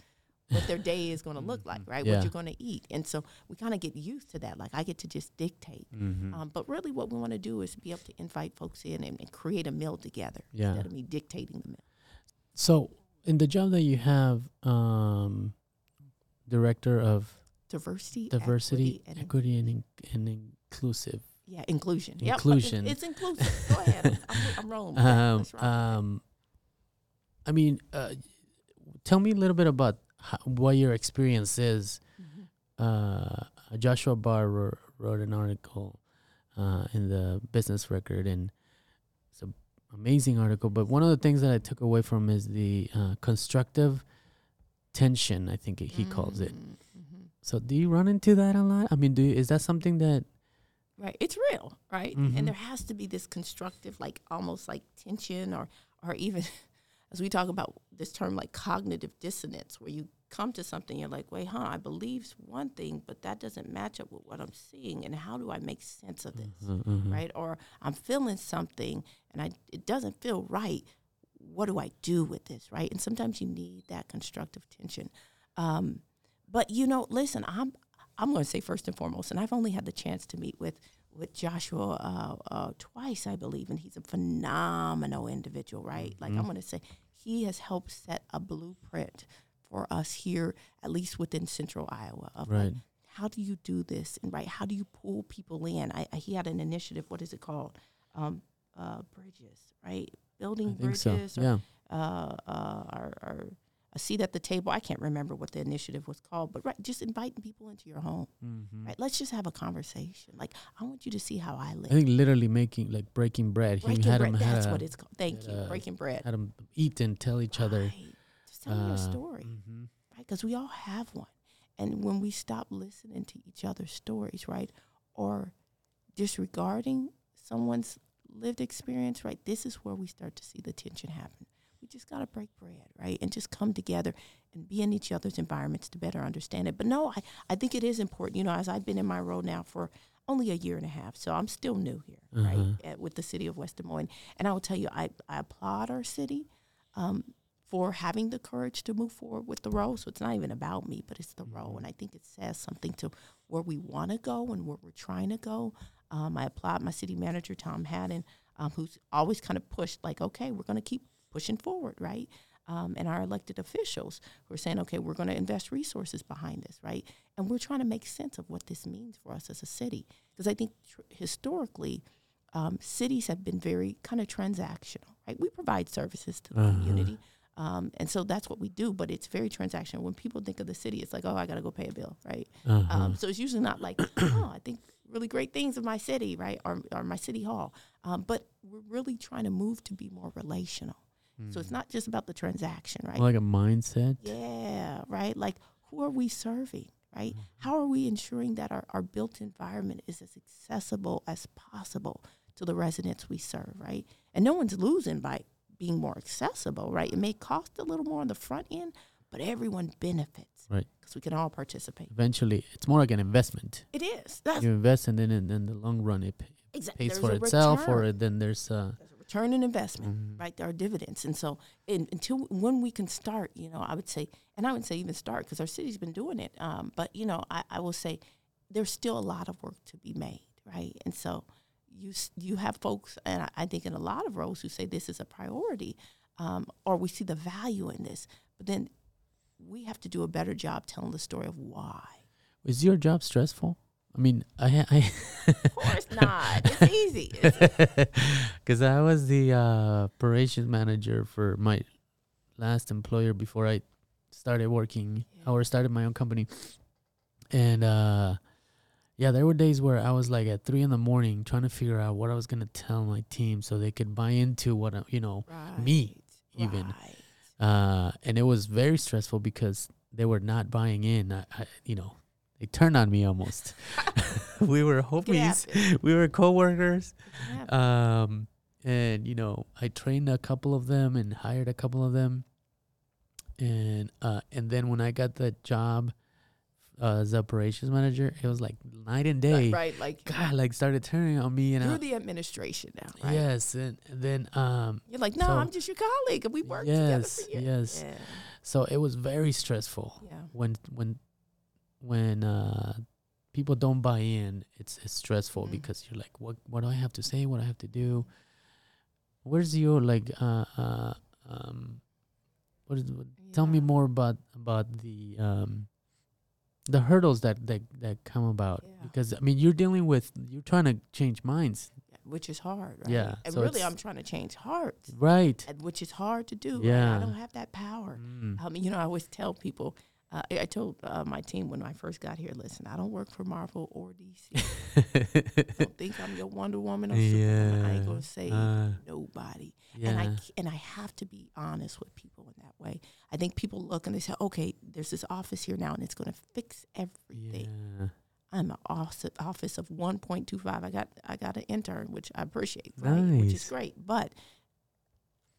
what their day is going to look like, right? Yeah. What you're going to eat. And so we kind of get used to that. Like I get to just dictate. Mhm. Um, but really, what we want to do is be able to invite folks in and, and create a meal together Yeah. instead of me dictating the meal. So, in the job that you have, um, director of Diversity, diversity, equity, and equity, and, in- and inclusive. Yeah, inclusion. Yep, Inclusion. It's, it's inclusive. Go ahead. I'm, I'm rolling. Um, um, I mean, uh, tell me a little bit about how, what your experience is. Mhm. Uh, Joshua Barr wrote, wrote an article uh, in the Business Record, and it's an amazing article. But one of the things that I took away from is the uh, constructive tension. I think he calls it. Mm, mhm. So, do you run into that a lot? I mean, do you, is that something that? Right. It's real, right? Mhm. And there has to be this constructive, like almost like tension, or or even as we talk about this term like cognitive dissonance, where you come to something, you're like, wait, huh? I believe one thing, but that doesn't match up with what I'm seeing, and how do I make sense of this? Uh, mhm. right? Or I'm feeling something and I it doesn't feel right. What do I do with this, right? And sometimes you need that constructive tension. Um, but you know, listen, I'm I'm going to say first and foremost, and I've only had the chance to meet with with Joshua uh, uh, twice, I believe, and he's a phenomenal individual, right? Like I'm going to say, he has helped set a blueprint for us here, at least within Central Iowa, of like, Right. how do you do this and right how do you pull people in I, I he had an initiative what is it called um uh bridges right building bridges so. or, Yeah. uh uh or, or a seat at the table i can't remember what the initiative was called but right just inviting people into your home Mhm. right let's just have a conversation like i want you to see how i live. I think literally making like breaking bread. breaking he had bread him had that's a- what it's called thank had you a- breaking bread had them eat and tell each other. Just tell me your uh, story mhm. right? Because we all have one. And when we stop listening to each other's stories, right, or disregarding someone's lived experience, right, this is where we start to see the tension happen. We just got to break bread, right, and just come together and be in each other's environments to better understand it. But no, I, I think it is important, you know, as I've been in my role now for only a year and a half, so I'm still new here, right, Uh-huh. at, with the city of West Des Moines. And I will tell you, I, I applaud our city um, for having the courage to move forward with the role. So it's not even about me, but it's the role. And I think it says something to where we want to go and where we're trying to go. Um, I applaud my city manager, Tom Hadden, um, who's always kind of pushed, like, okay, we're going to keep pushing forward, right? Um, and our elected officials who are saying, okay, we're going to invest resources behind this, right? And we're trying to make sense of what this means for us as a city. Because I think tr- historically, um, cities have been very kind of transactional, right? We provide services to the Uh-huh. community, Um, and so that's what we do, but it's very transactional. When people think of the city, it's like, oh, I got to go pay a bill, right? Uh-huh. Um, so it's usually not like, oh, I think really great things of my city, right, or, or my city hall. Um, but we're really trying to move to be more relational. So it's not just about the transaction, right? like a mindset. Yeah, right. Like, who are we serving, right? How are we ensuring that our, our built environment is as accessible as possible to the residents we serve, right? And no one's losing by being more accessible, right? It may cost a little more on the front end, but everyone benefits, Right. Because we can all participate. Eventually, it's more like an investment. It is. That's You invest, and then in, in the long run, it exactly. pays for itself, or it, then there's uh, There's a return in investment, Mhm. right? There are dividends, and so in, until when we can start, you know, I would say, and I would say even start because our city's been doing it. Um, but you know, I, I will say there's still a lot of work to be made, right? And so you you have folks, and I, I think in a lot of roles who say this is a priority, um, or we see the value in this, but then we have to do a better job telling the story of why. is your job stressful? I mean, I, I Of course not. It's easy. Because I was the uh, operations manager for my last employer before I started working Yeah. or started my own company, and uh, yeah, there were days where I was like at three in the morning trying to figure out what I was gonna tell my team so they could buy into what I, you know, Me, even. right. uh, and it was very stressful because they were not buying in. I, I you know, they turned on me almost. we were homies. We were coworkers. Um, and you know, I trained a couple of them and hired a couple of them. And uh, and then when I got the job uh, as operations manager, it was like night and day. Right, right, like God, like started turning on me, and you're I, the administration now, right? yes, and, and then um, You're like, no, So- I'm just your colleague, and we work together yes, for years. yes. Yeah, So it was very stressful yeah. when when when uh, people don't buy in. It's it's stressful Mhm. because you're like, what what do I have to say? What do I have to do? Where's your like uh uh um what is what, tell me more about about the um the hurdles that that that come about Yeah. because I mean you're dealing with you're trying to change minds Which is hard, right? Yeah, And so really, I'm trying to change hearts, right which is hard to do. right? Yeah. I don't have that power. Mm. I mean, you know, I always tell people. Uh, I told uh, my team when I first got here, listen, I don't work for Marvel or DC. don't think I'm your Wonder Woman or Superwoman. I ain't gonna say uh, nobody. yeah And I and I have to be honest with people in that way. I think people look and they say, "Okay, there's this office here now, and it's going to fix everything." yeah I'm an office office of 1.25. I got I got an intern, which I appreciate, right? Which is great, but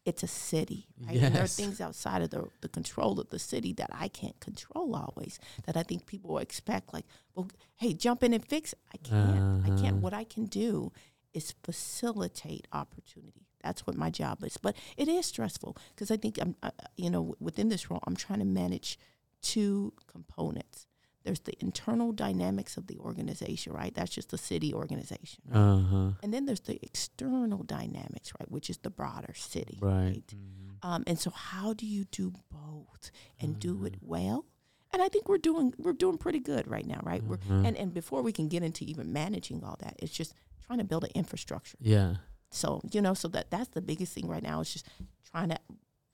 it's a city, right? And there are things outside of the, the control of the city that I can't control always. That I think people expect, like, well, hey, jump in and fix. I can't. I Uh-huh. can't. What I can do is facilitate opportunity. That's what my job is. But it is stressful because I think I'm, uh, you know, within this role, I'm trying to manage two components. There's the internal dynamics of the organization, right? That's just the city organization. right? uh-huh And then there's the external dynamics, right, which is the broader city, right Mhm. Um, and so, how do you do both and do it Mhm. well? And I think we're doing we're doing pretty good right now, right? We're Uh-huh. and and before we can get into even managing all that, it's just trying to build an infrastructure. yeah So you know, so that that's the biggest thing right now is just trying to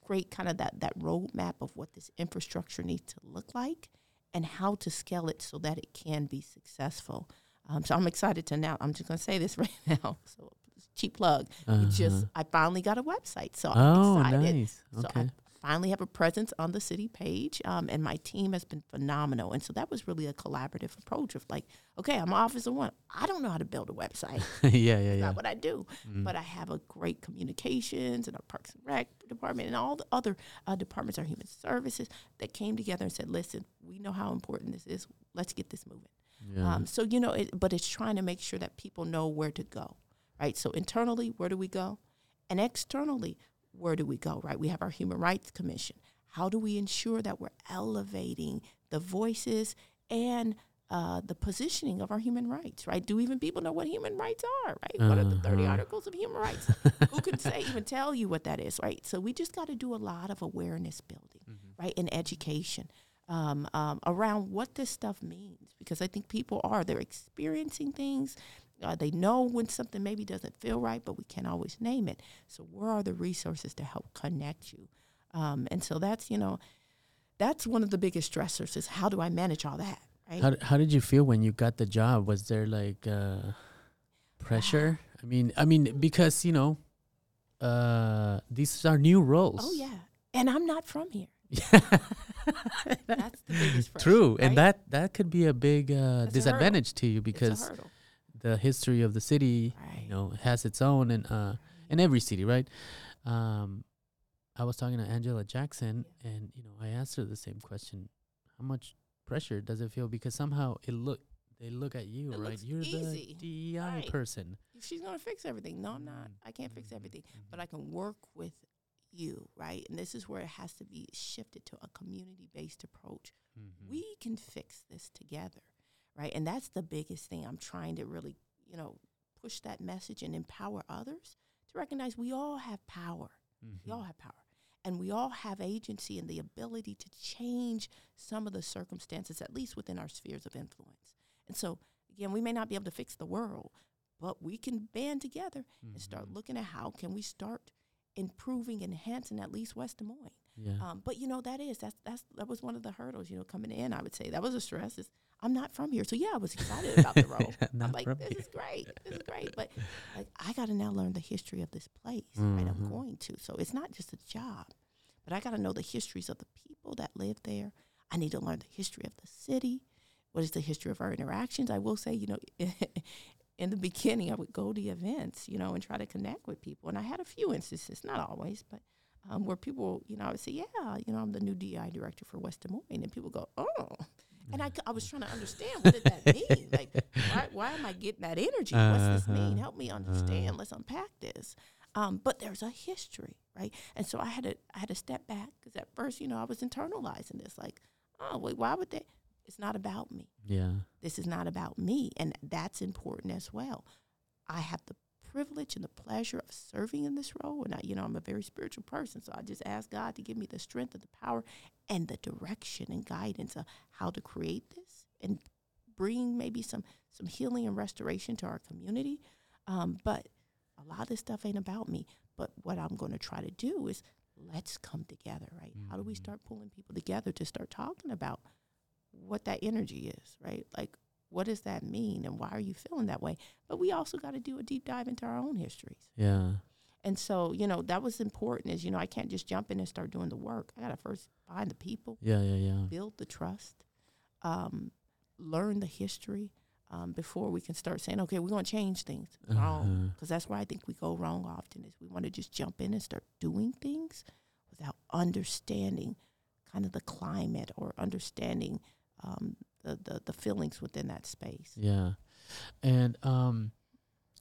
create kind of that that roadmap of what this infrastructure needs to look like and how to scale it so that it can be successful. Um, so I'm excited to now. I'm just going to say this right now. So cheap plug. We just Uh-huh. I finally got a website, so I'm oh excited. nice So okay I finally have a presence on the city page, um, and my team has been phenomenal. And so that was really a collaborative approach of like, okay, I'm officer one. I don't know how to build a website. yeah yeah That's yeah not what I do. Mm. But I have a great communications and our Parks and Rec department and all the other uh, departments, our human services, that came together and said, listen, we know how important this is. Let's get this moving. yeah Um, so, you know, it, but it's trying to make sure that people know where to go, right? So internally, where do we go? And externally, where do we go, right? We have our Human Rights Commission. How do we ensure that we're elevating the voices and uh, the positioning of our human rights, right? Do even people know what human rights are, right? What are the 30 Uh-huh. articles of human rights? Who can say, even tell you what that is, right? So we just got to do a lot of awareness building, Mm-hmm. right? And education um, um, around what this stuff means, because I think people are, they're experiencing things. Uh, they know when something maybe doesn't feel right, but we can't always name it. So, where are the resources to help connect you? Um, and so that's you know, that's one of the biggest stressors is how do I manage all that, right? How, how did you feel when you got the job? Was there like uh, pressure? I mean, I mean, because you know, uh, these are new roles. oh yeah, and I'm not from here. That's the biggest pressure, True, and that that could be a big uh, a disadvantage to you because. The history of the city, Right. you know, has its own, and uh, in every city, right? Um, I was talking to Angela Jackson, and you know, I asked her the same question: How much pressure does it feel? Because somehow it look they look at you, It right? You're easy. the DEI Right. person. she's gonna fix everything. No, I'm not. I can't fix Mhm, everything, but mhm. I can work with you, right? And this is where it has to be shifted to a community-based approach. Mhm. We can fix this together, right? And that's the biggest thing. I'm trying to really, you know, push that message and empower others to recognize we all have power. We all Mhm. have power. And we all have agency and the ability to change some of the circumstances, at least within our spheres of influence. And so, again, we may not be able to fix the world, but we can band together and start Mhm. looking at how can we start improving, enhancing at least West Des Moines. Yeah. Um, but you know that is that's that's that was one of the hurdles. You know, coming in, I would say that was a stress. Is I'm not from here, so yeah, I was excited about the role. I'm like, this here. is great, this is great. But like, I got to now learn the history of this place. Right, I'm Mhm. going to. So it's not just a job, but I got to know the histories of the people that live there. I need to learn the history of the city. What is the history of our interactions? I will say, you know, in the beginning, I would go to events, you know, and try to connect with people. And I had a few instances, not always, but um, where people, you know, I would say, yeah, you know, I'm the new DI director for West Des Moines. And people go, oh. And I, I was trying to understand what did that mean? Like, why, why am I getting that energy? What's this mean? Uh-huh. Help me understand. Let's unpack this. Um, but there's a history, right? And so I had to I had to step back because at first, you know, I was internalizing this, like, oh, wait, why would they? It's not about me. Yeah. This is not about me, and that's important as well. I have the privilege and the pleasure of serving in this role, and I, you know, I'm a very spiritual person, so I just ask God to give me the strength and the power and the direction and guidance of how to create this and bring maybe some some healing and restoration to our community. Um, but a lot of this stuff ain't about me. But what I'm going to try to do is let's come together, right? How do we Mhm. start pulling people together to start talking about what that energy is, right? Like, what does that mean, and why are you feeling that way? But we also got to do a deep dive into our own histories. Yeah. And so, you know, that was important. Is you know, I can't just jump in and start doing the work. I got to first find the people, Yeah. Yeah. Yeah. build the trust, um, learn the history um, before we can start saying, okay, we're going to change things. Wrong, Uh-huh. because that's where I think we go wrong often. Is we want to just jump in and start doing things without understanding kind of the climate or understanding um, the, the the feelings within that space. Yeah. And um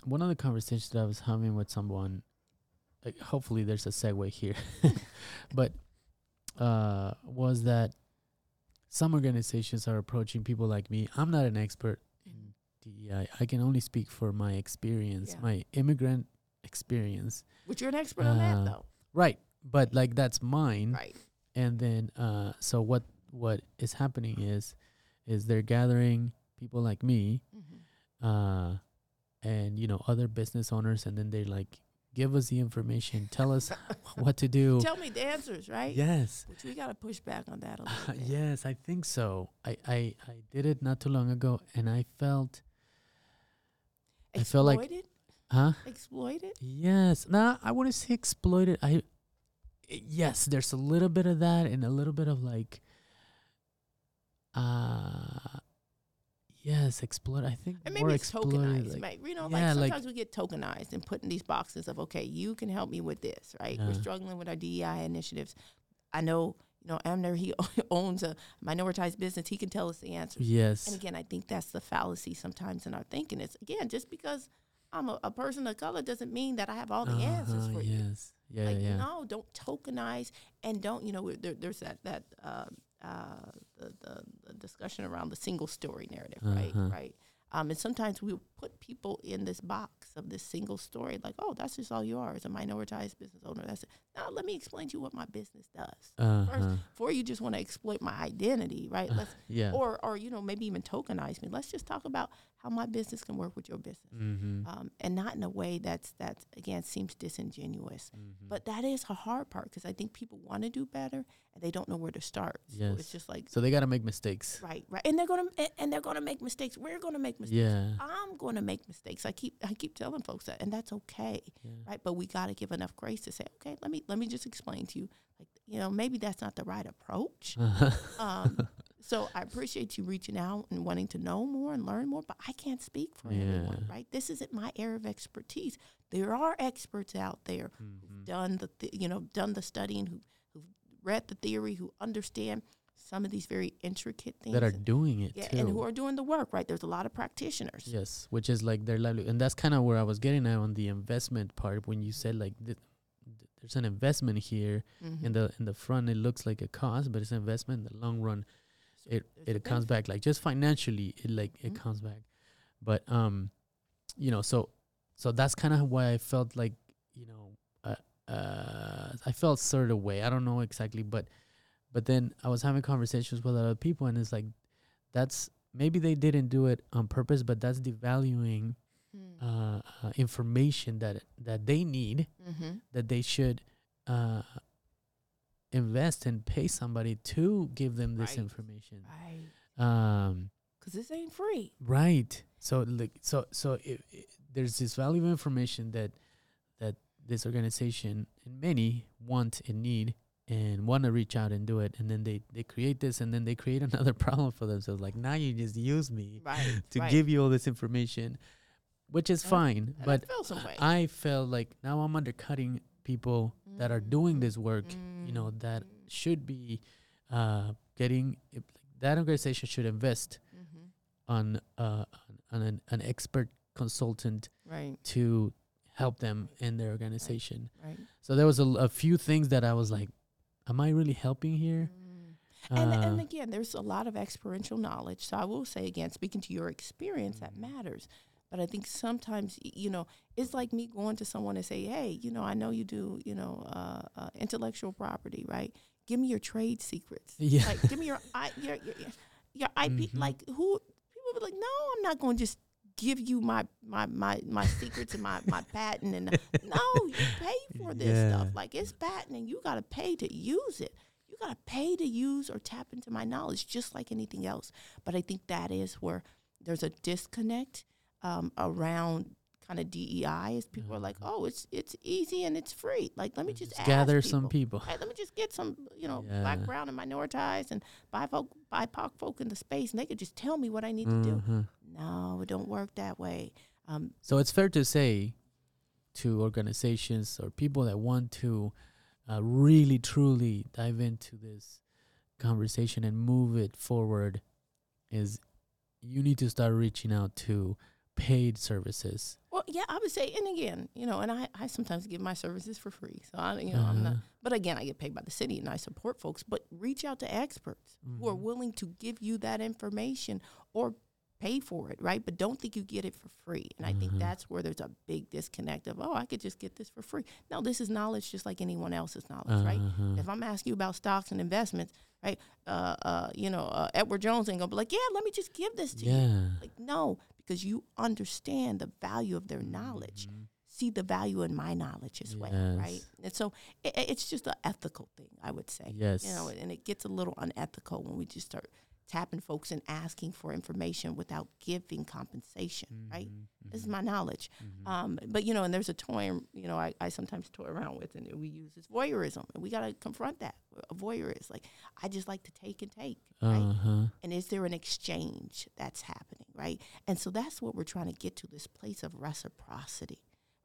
one of the conversations that I was having with someone like hopefully there's a segue here. but uh was that some organizations are approaching people like me. I'm not an expert in DEI. I can only speak for my experience, Yeah. my immigrant experience. But you're an expert on Uh, that, though, Right. But like that's mine. right? and then uh so what what is happening is is they're gathering people like me Mm-hmm. uh and you know other business owners and then they like give us the information tell us what to do Tell me the answers, right? yes Which we got to push back on that a little bit. yes i think so I, I i did it not too long ago and i felt I feel like- Exploited? huh Exploited? yes nah i wouldn't say exploited i yes there's a little bit of that and a little bit of like uh yes exploit i think And more maybe it's exploited tokenized. like, right? You know, yeah, like like- sometimes we get tokenized and put in these boxes of, okay, you can help me with this, right? We're struggling with our DEI initiatives. I know, you know, Amner, he owns a minoritized business. He can tell us the answers. yes And again, I think that's the fallacy sometimes in our thinking. Is again, just because I'm a, a person of color doesn't mean that I have all the answers Uh-huh, for you. yes yeah like, yeah no, don't tokenize and don't, you know, there, there's that, that, uh, uh, the, the, the discussion around the single story narrative, right? Uh-huh. Right. Um, and sometimes we put people in this box of this single story, like, oh, that's just all you are as a minoritized business owner. That's it. Let me explain to you what my business does. Uh-huh. First, before you just want to exploit my identity, right? Let's, Yeah. or, or, you know, maybe even tokenize me. Let's just talk about how my business can work with your business. mm-hmm. Um, and not in a way that's, that again, seems disingenuous. Mm-hmm. But that is a hard part because I think people want to do better and they don't know where to start. So Yes. it's just like, So they gotta make mistakes. right, right. And they're going to, and they're going to make mistakes. We're going to make mistakes. Yeah. I'm going to make mistakes. I keep I keep telling folks that, and that's okay, Yeah. right? But we got to give enough grace to say, okay, let me let me just explain to you, like you know, maybe that's not the right approach. Um, so I appreciate you reaching out and wanting to know more and learn more, but I can't speak for everyone, Yeah. right? This isn't my area of expertise. There are experts out there Mhm. who've done the th- you know done the studying, who who've read the theory, who understand some of these very intricate things That are doing it yeah, too. and who are doing the work, right? There's a lot of practitioners. Yes, which is like their livelihood, and that's kind of where I was getting at on the investment part. When you said like th- there's an investment here Mhm. in the in the front, it looks like a cost, but it's an investment in the long run. It it comes back like just financially, it like it Mhm. comes back. But um, you know, so so that's kind of why I felt like you know, uh, uh, I felt sort of way. I don't know exactly, but but then I was having conversations with other people, and it's like that's maybe they didn't do it on purpose, but that's devaluing. Uh, uh, information that that they need Mm-hmm. that they should uh, invest and pay somebody to give them this Right. information. Right. Um, Because this ain't free. right. So like so so it, it, there's this valuable information that that this organization and many want and need and want to reach out and do it and then they they create this and then they create another problem for themselves like now you just use me Right. to right. give you all this information which is And- fine And but I feel some way. I felt like now I'm undercutting people that are doing this work, you know, Mm, that mm, should be uh, getting that organization should invest mhm. on uh, on, an, an expert consultant Right. to help them in their organization. Right. So there was a few things that I was like, am I really helping here? Mm. And, and Uh, again, there's a lot of experiential knowledge. So I will say again, speaking to your experience, that Mhm. matters. But I think sometimes, you know, it's like me going to someone and say, "Hey, you know, I know you do, you know, uh, uh, intellectual property, right? Give me your trade secrets. Yeah. Like, give me your, I, your, your, your, IP. Mhm. Like, who? People would be like, "No, I'm not going to just give you my my my my secrets and my my patent." And no, you pay for this Yeah. stuff. Like, it's patent, and you got to pay to use it you got to pay to use or tap into my knowledge just like anything else but i think that is where there's a disconnect um, around kind of dei is people are like Uh-huh. oh it's it's easy and it's free like let me just, ask gather people. some people. Right, let me just get some, you know, black, brown, and minoritized and BIPOC, BIPOC folk in the space, and they could just tell me what I need to do. Mhm. No, it don't work that way. Um, So it's fair to say to organizations or people that want to uh, really truly dive into this conversation and move it forward is you need to start reaching out to paid services. well, yeah, I would say, and again, you know, and I, I sometimes give my services for free, so I, you know, I'm not. Uh-huh. But again, I get paid by the city, and I support folks. But reach out to experts who are Mhm. willing to give you that information or pay for it, right? But don't think you get it for free. And I think Mhm. that's where there's a big disconnect of, oh, I could just get this for free. No, this is knowledge just like anyone else's knowledge, right? Uh-huh. If I'm asking you about stocks and investments, right? Uh, uh, you know, uh, Edward Jones ain't gonna be like, yeah, let me just give this to you. Like, no, because you understand the value of their knowledge. Mhm. See the value in my knowledge as well, right? And so it, it's just an ethical thing, I would say. Yes. You know, and it gets a little unethical when we just start tapping folks and asking for information without giving compensation, right? Mhm. This is Mhm. my knowledge. Mhm. Um, but you know, and there's a term you know I, I sometimes toy around with, and we use is voyeurism, and we got to confront that. A voyeur is like I just like to take and take, right? Uh-huh. And is there an exchange that's happening, right? And so that's what we're trying to get to this place of reciprocity,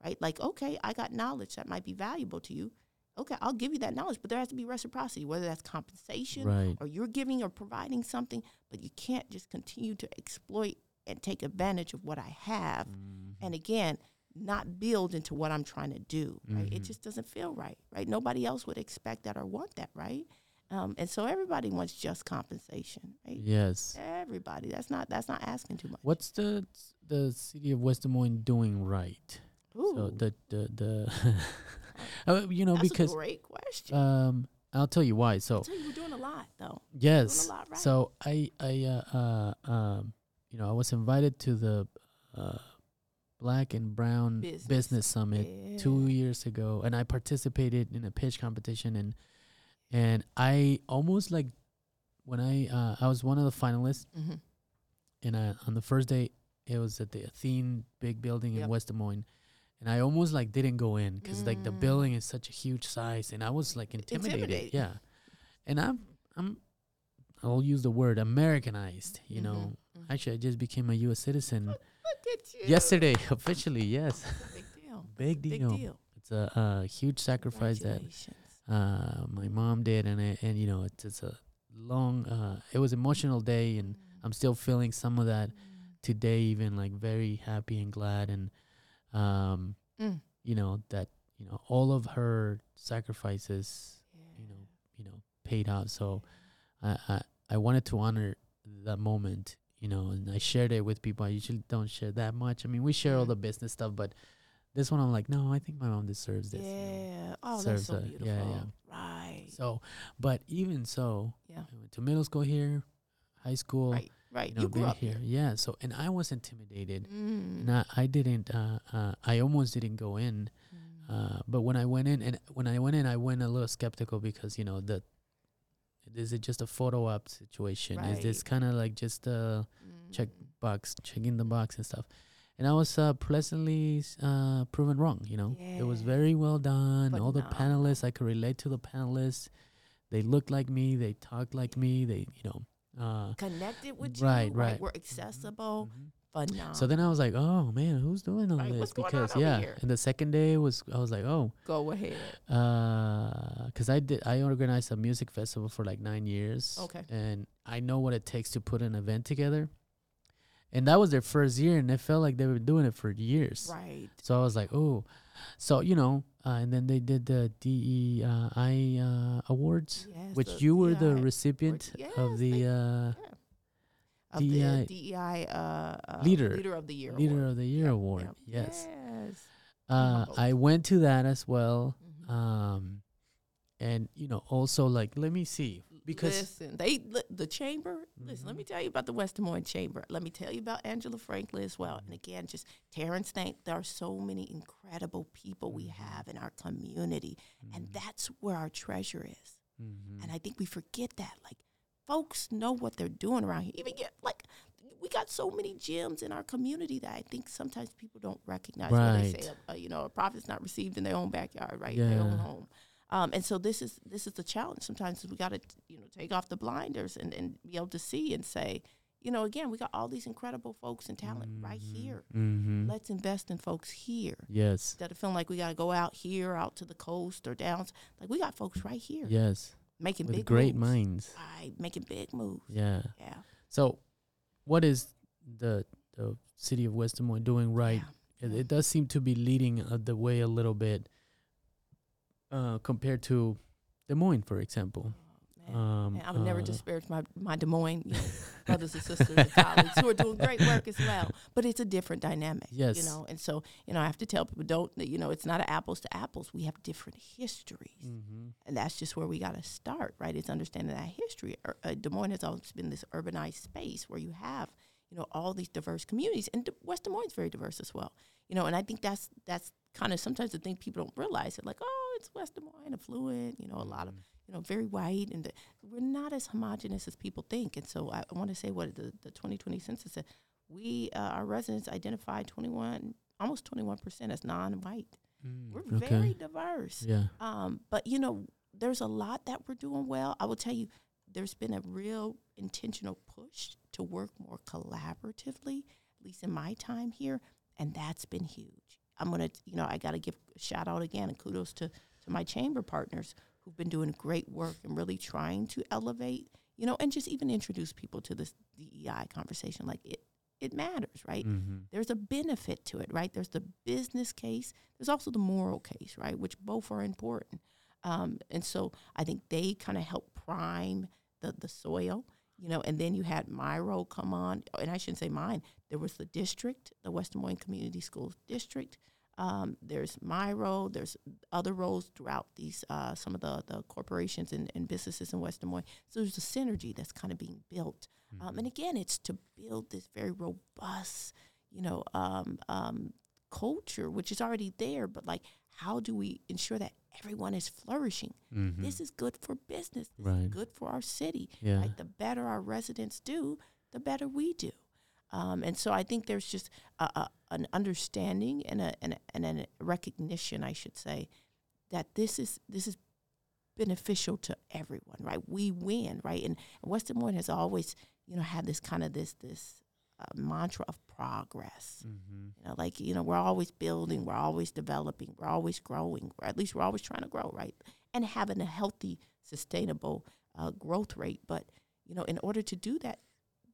right? Like, okay, I got knowledge that might be valuable to you. Okay, I'll give you that knowledge, but there has to be reciprocity, whether that's compensation Right. or you're giving or providing something, but you can't just continue to exploit and take advantage of what I have Mhm. and again not build into what i'm trying to do right it Mhm. just doesn't feel right right nobody else would expect that or want that right Um, and so everybody wants just compensation, right? Yes. Everybody. That's not that's not asking too much. What's the the city of West Des Moines doing right? Ooh, So the the the Uh, you know that's because a great question. um I'll tell you why. So I'll tell you, we're doing a lot though. yes. lot right. So I I uh, uh um you know I was invited to the uh Black and Brown Business. Business, Summit two years ago, and I participated in a pitch competition, and and I almost like when I uh, I was one of the finalists, Mhm. and I, on the first day it was at the Athene big building in West Des Moines. And I almost like didn't go in because like the Mm. building is such a huge size, and I was like intimidated. Intimidated. Yeah, and I'm I'm I'll use the word Americanized. You know, Mhm, mhm. actually, I just became a U.S. citizen Look at you. yesterday officially. Yes, That's a big deal. big Big deal. deal. It's a, a huge sacrifice that uh, my mom did, and I, and you know, it's it's a long. Uh, it was emotional day, and I'm still feeling some of that today. Even like very happy and glad, and um, Mm. you know that you know all of her sacrifices, you know, you know, paid out. So I I, I wanted to honor that moment, you know, and I shared it with people. I usually don't share that much. I mean, we share all the business stuff, but this one I'm like, no, I think my mom deserves this. you know. Yeah. Oh, that's so a- beautiful. yeah, yeah. Right. So, but even so, Yeah. I went to middle school here, high school, right. Right. you know, You grew up here. Yeah. So, and I was intimidated, Mm. and I, I didn't. Uh, uh, I almost didn't go in. Mm. Uh, but when I went in, and when I went in, I went a little skeptical because you know the. Is it just a photo op situation? Is this kind of like just a check Mm. box, checking the box and stuff? And I was uh, pleasantly uh, proven wrong. You know, it was very well done. All the panelists, I could relate to the panelists. They looked like me. They talked like me. They, you know, uh, Connected with Right, you. right. We're accessible. mhm. Phenomenal. So then I was like, oh man, who's doing all Right, this? what's going on because over yeah, here? and the second day was I was like, oh, go ahead. because I did I organized a music festival for like nine years. Okay. and I know what it takes to put an event together. And that was their first year, and it felt like they were doing it for years. Right. So I was like, oh, so you know, uh, and then they did the DEI uh, awards, Yes, which you were the recipient yes, of the they- uh, Of DEI the DEI uh, uh, Leader. leader of the year. Leader award. of the Year Yep, award. yep. Yes, Yes. uh, I went to that as well. Mhm. Um, and you know, also like, let me see, because listen, they the chamber. Listen, let me tell you about the West Des Moines Chamber. Let me tell you about Angela Franklin as well. And again, just Terrence Thank. There are so many incredible people we Mm-hmm. have in our community, and that's where our treasure is. Mhm. And I think we forget that. Like, folks know what they're doing around here. Even get like, we got so many gems in our community that I think sometimes people don't recognize. Where they say, Right. uh, you know, a prophet's not received in their own backyard, right? Their own Yeah. home. Um, and so this is this is the challenge. Sometimes we got to you know take off the blinders and, and be able to see and say, you know, again, we got all these incredible folks and talent right here. Mhm. Let's invest in folks here Yes. instead of feeling like we got to go out here, out to the coast or down. Like we got folks right here Yes. making With big great moves. minds. Right, making big moves. Yeah. Yeah. So, what is the the city of West Des Moines doing right? Yeah. It, it does seem to be leading uh, the way a little bit uh, compared to Des Moines, for example. Man. Um, I would never uh, disparage my, my Des Moines you know, brothers and sisters and colleagues who are doing great work as well. But it's a different dynamic. You know, and so, you know, I have to tell people don't, you know, it's not apples to apples. We have different histories. mhm. And that's just where we got to start, right? Is understanding that history. Ur- Uh, Des Moines has always been this urbanized space where you have, you know, all these diverse communities, and D- West Des Moines is very diverse as well. You know, and I think that's that's kind of sometimes the thing people don't realize. It like, oh, it's West Des Moines, affluent, you know, a lot of you know, very white, and the, we're not as homogenous as people think. And so I, I want to say what the, the 2020 census said. We, uh, our residents identified 21, almost 21% as non-white. Mm, We're okay. very diverse. Yeah. Um, but you know, there's a lot that we're doing well. I will tell you, there's been a real intentional push to work more collaboratively, at least in my time here, and that's been huge. I'm gonna, you know, I got to give a shout out again and kudos to to my chamber partners who've been doing great work and really trying to elevate, you know, and just even introduce people to this DEI conversation. Like it, it matters, right? Mhm. there's a benefit to it, right? There's the business case. There's also the moral case, right? Which both are important. Um, and so I think they kind of help prime the, the soil, you know, and then you had my role come on, and I shouldn't say mine. There was the district, the West Des Moines Community Schools District. Um, there's my role. There's other roles throughout these uh, some of the the corporations and, and businesses in West Des Moines. So there's a synergy that's kind of being built. Um, and again, it's to build this very robust, you know, um, um, culture which is already there. But like, how do we ensure that everyone is flourishing? Mhm. This is good for business. This Right. is good for our city. Yeah. Like the better our residents do, the better we do. Um, and so I think there's just a, a, an understanding and a, and a and a recognition, I should say, that this is this is beneficial to everyone, right? We win, right? And, and West Des Moines has always, you know, had this kind of this this uh, mantra of progress. Mhm. You know, like you know, we're always building, we're always developing, we're always growing, or at least we're always trying to grow, right? And having a healthy, sustainable uh, growth rate. But you know, in order to do that,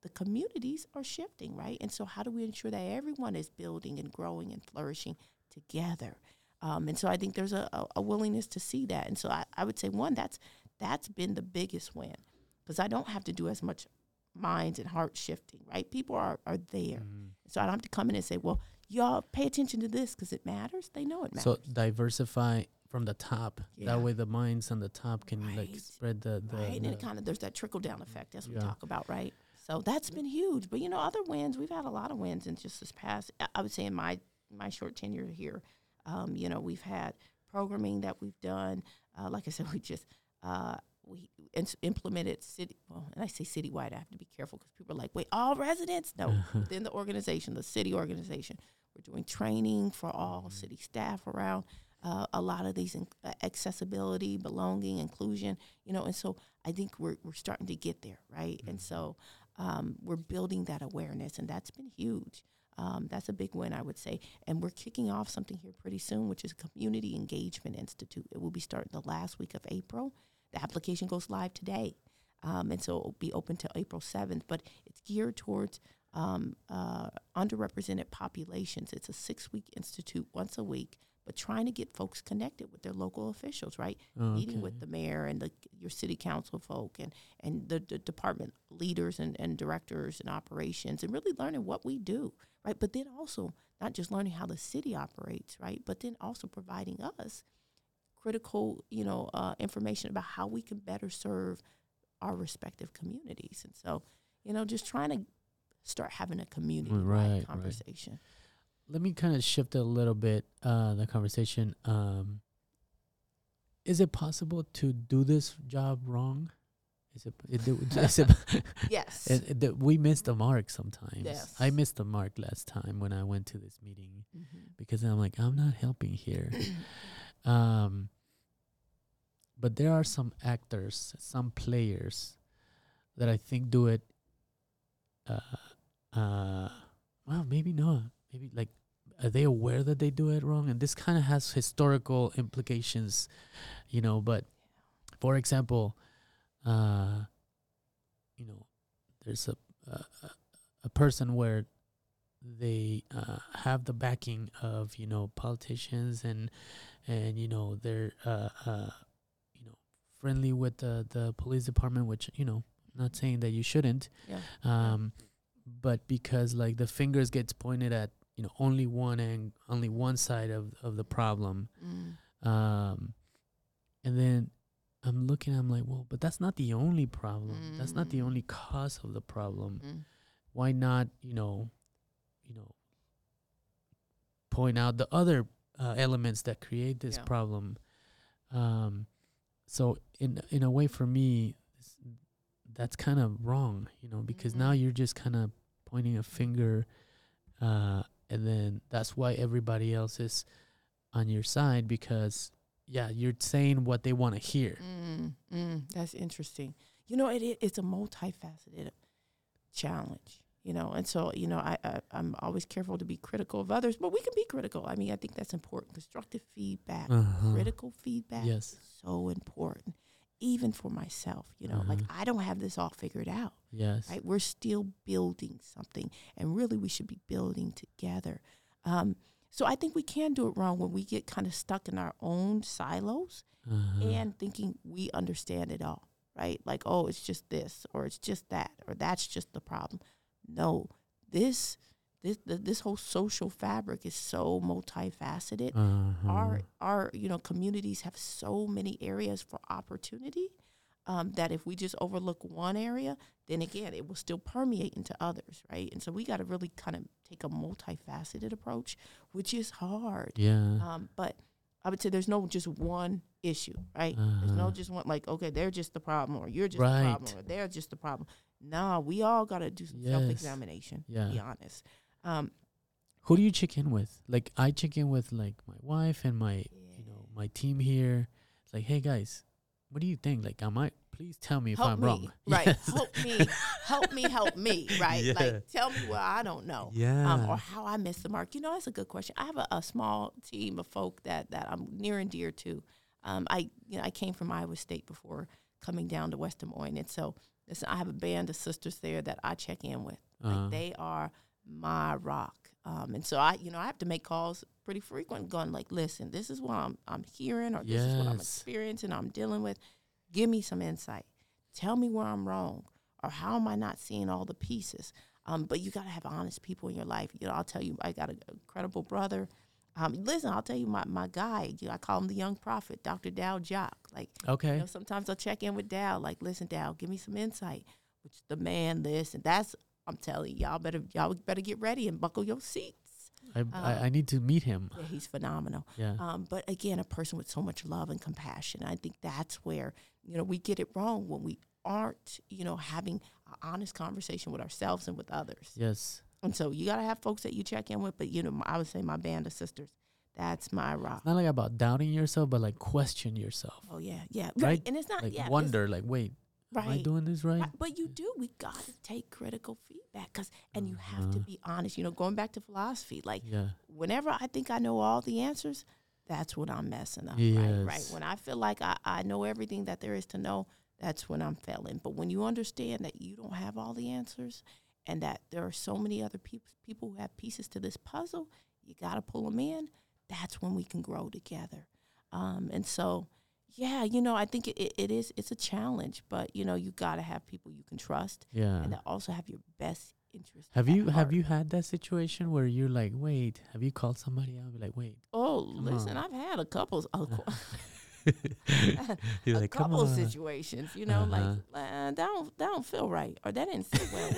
the communities are shifting, right? And so, how do we ensure that everyone is building and growing and flourishing together? Um, and so, I think there's a, a, a willingness to see that. And so, I, I would say one that's that's been the biggest win because I don't have to do as much minds and heart shifting, right? People are are there. Mhm. So I don't have to come in and say, well, y'all pay attention to this because it matters. They know it matters. So diversify from the top. Yeah. That way, the minds on the top can like spread the the. right. And the it kind of, there's that trickle down effect. That's what Yeah. we talk about, right? So that's been huge. But, you know, other wins, we've had a lot of wins in just this past, I- I would say in my, my short tenure here, um, you know, we've had programming that we've done. Uh, like I said, we just, uh, we implemented city, well, and I say citywide, I have to be careful because people are like, wait, all residents? No, within the organization, the city organization, we're doing training for all city staff around uh, a lot of these in, uh, accessibility, belonging, inclusion, you know, and so I think we're, we're starting to get there, right? And so um, we're building that awareness, and that's been huge. Um, that's a big win, I would say. And we're kicking off something here pretty soon, which is Community Engagement Institute. It will be starting the last week of April. The application goes live today. Um, and so it'll be open to April 7th, but it's geared towards um, uh, underrepresented populations. It's a six week institute once a week, but trying to get folks connected with their local officials, right? Oh, Meeting with the mayor and the, your city council folk and, and the, the department leaders and, and directors and operations and really learning what we do, right? But then also not just learning how the city operates, right? But then also providing us critical, you know, uh, information about how we can better serve our respective communities. And so, you know, just trying to start having a community right, right. conversation. Let me kind of shift a little bit uh, the conversation. Um, is it possible to do this job wrong? Is it? is it Yes. it, it- that we miss the mark sometimes. Yes. I missed the mark last time when I went to this meeting Mhm. because I'm like, I'm not helping here. um, but there are some actors, some players that I think do it. Uh, uh, well, maybe not. Maybe like, are they aware that they do it wrong? And this kind of has historical implications, you know. But for example, uh, you know, there's a a, a- a person where they uh, have the backing of you know politicians and and you know they're uh, uh, you know friendly with the the police department, which you know not saying that you shouldn't, Yeah. um, but because like the fingers gets pointed at you know only one and only one side of of the problem, Mm. um, and then I'm looking, I'm like, well, but that's not the only problem. That's not the Mm. only cause of the problem Mm. why not you know you know point out the other uh, elements that create this Yeah. problem um so in in a way for me that's kind of wrong you know because now Mhm. you're just kind of pointing a finger uh and then that's why everybody else is on your side because yeah you're saying what they want to hear Mm, mm, that's interesting. You know, it, it it's a multifaceted challenge. You know, and so you know, I, I I'm always careful to be critical of others, but we can be critical. I mean, I think that's important. Constructive feedback, uh-huh. critical feedback, yes is so important, even for myself. You know, like Uh-huh. I don't have this all figured out. yes right? We're still building something, and really, we should be building together. Um, So I think we can do it wrong when we get kind of stuck in our own silos Uh-huh. and thinking we understand it all, right? Like, oh, it's just this or it's just that or that's just the problem. No, this this th- this whole social fabric is so multifaceted. Uh-huh. Our our you know communities have so many areas for opportunity um, that if we just overlook one area, then again it will still permeate into others, right? And so we got to really kind of take a multifaceted approach, which is hard. yeah. Um, but I would say there's no just one issue, right? There's no Uh-huh. just one like, okay, they're just the problem, or you're just Right. the problem, or they're just the problem. No, we all got to do some Yes. self-examination. Yeah. be honest. Um, Who do you check in with? Like I check in with like my wife and my you know my team here. It's like, hey guys, what do you think? Like, I might please tell me if I'm me, wrong. right? Yes. Help me, help me, help me, right? Yeah. Like, tell me what I don't know. Yeah. um, or how I missed the mark. You know, that's a good question. I have a, a small team of folk that that I'm near and dear to. Um, I you know I came from Iowa State before coming down to West Des Moines, and so listen, I have a band of sisters there that I check in with. Uh-huh. Like they are my rock. Um, and so I, you know, I have to make calls pretty frequent, going like, "Listen, this is what I'm, I'm hearing, or this is what I'm experiencing, I'm dealing with. Give me some insight. Tell me where I'm wrong, or how am I not seeing all the pieces? Um, but you got to have honest people in your life. You know, I'll tell you, I got an incredible brother. Um, listen, I'll tell you, my my guy, you know, I call him the young prophet, Dr. Dau Jok. Like, okay. you know, sometimes I'll check in with Dau, like, listen, Dau, give me some insight. Which the man, this and that's. I'm telling y'all better y'all better get ready and buckle your seats. I, I I need to meet him. Yeah, he's phenomenal. Yeah. Um, but again, a person with so much love and compassion. I think that's where you know we get it wrong when we aren't you know having an honest conversation with ourselves and with others. yes. And so you got to have folks that you check in with. But you know, I would say my band of sisters. That's my rock. It's not like about doubting yourself, but like question yourself. Oh yeah, yeah, Right? right. And it's not Like yeah, wonder, like, wait, am I doing this right? Right, But you do. We got to take critical feedback, cause and you have to Uh-huh. be honest. You know, going back to philosophy, like Yeah. whenever I think I know all the answers, that's when I'm messing up. Right, right. When I feel like I, I know everything that there is to know, that's when I'm failing. But when you understand that you don't have all the answers, and that there are so many other people people who have pieces to this puzzle, you got to pull them in. That's when we can grow together. Um, and so, yeah, you know, I think it, it, is it's a challenge, but you know, you got to have people you can trust Yeah. and that also have your best interest. Have you have you had that situation where you're like, wait, have you called somebody out? Be like, wait. Oh, listen, on. I've had a couple, you're a like, couple on. situations. You know, Uh-huh. like uh, that don't that don't feel right, or that didn't sit well.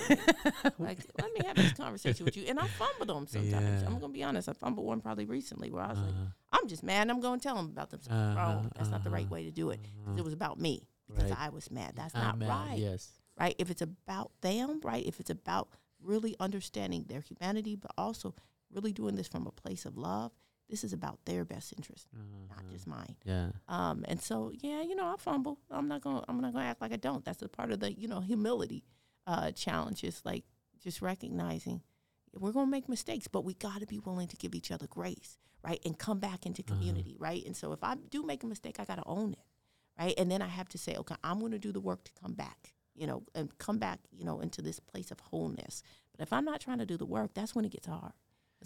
like, let me have this conversation with you, and I fumble them sometimes. Yeah. I'm gonna be honest. I fumbled one probably recently where I was like, Uh, I'm just mad. and I'm going to tell them about them. Uh-huh, Wrong. That's not the right uh-huh, way to do it. uh-huh. It was about me because Right. I was mad. That's I'm not mad, right. Yes. Right. If it's about them, right. If it's about really understanding their humanity, but also really doing this from a place of love. This is about their best interest, not Uh-huh. just mine. Yeah. Um, and so, yeah, you know, I fumble. I'm not gonna. I'm not gonna act like I don't. That's a part of the, you know, humility uh, challenge. Is like just recognizing we're gonna make mistakes, but we got to be willing to give each other grace, right, and come back into Uh-huh. community, right. And so, if I do make a mistake, I got to own it, right, and then I have to say, okay, I'm gonna do the work to come back, you know, and come back, you know, into this place of wholeness. But if I'm not trying to do the work, that's when it gets hard.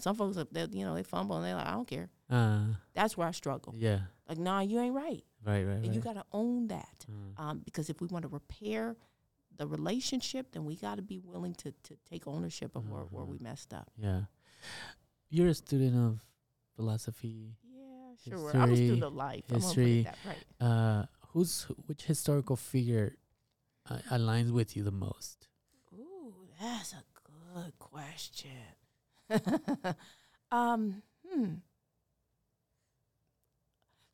Some folks, they you know, they fumble and they're like, I don't care. Uh, That's where I struggle. yeah. Like, nah, you ain't right. Right. Right. And right. you got to own that. Uh, Um, because if we want to repair the relationship, then we got to be willing to, to take ownership of where, where we Uh-huh. messed up. yeah. You're a student of philosophy. Yeah, sure. I'm a student History- of life. I'm history. right. Uh, who's which historical figure uh, aligns with you the most? Ooh, that's a good question. um, hmm.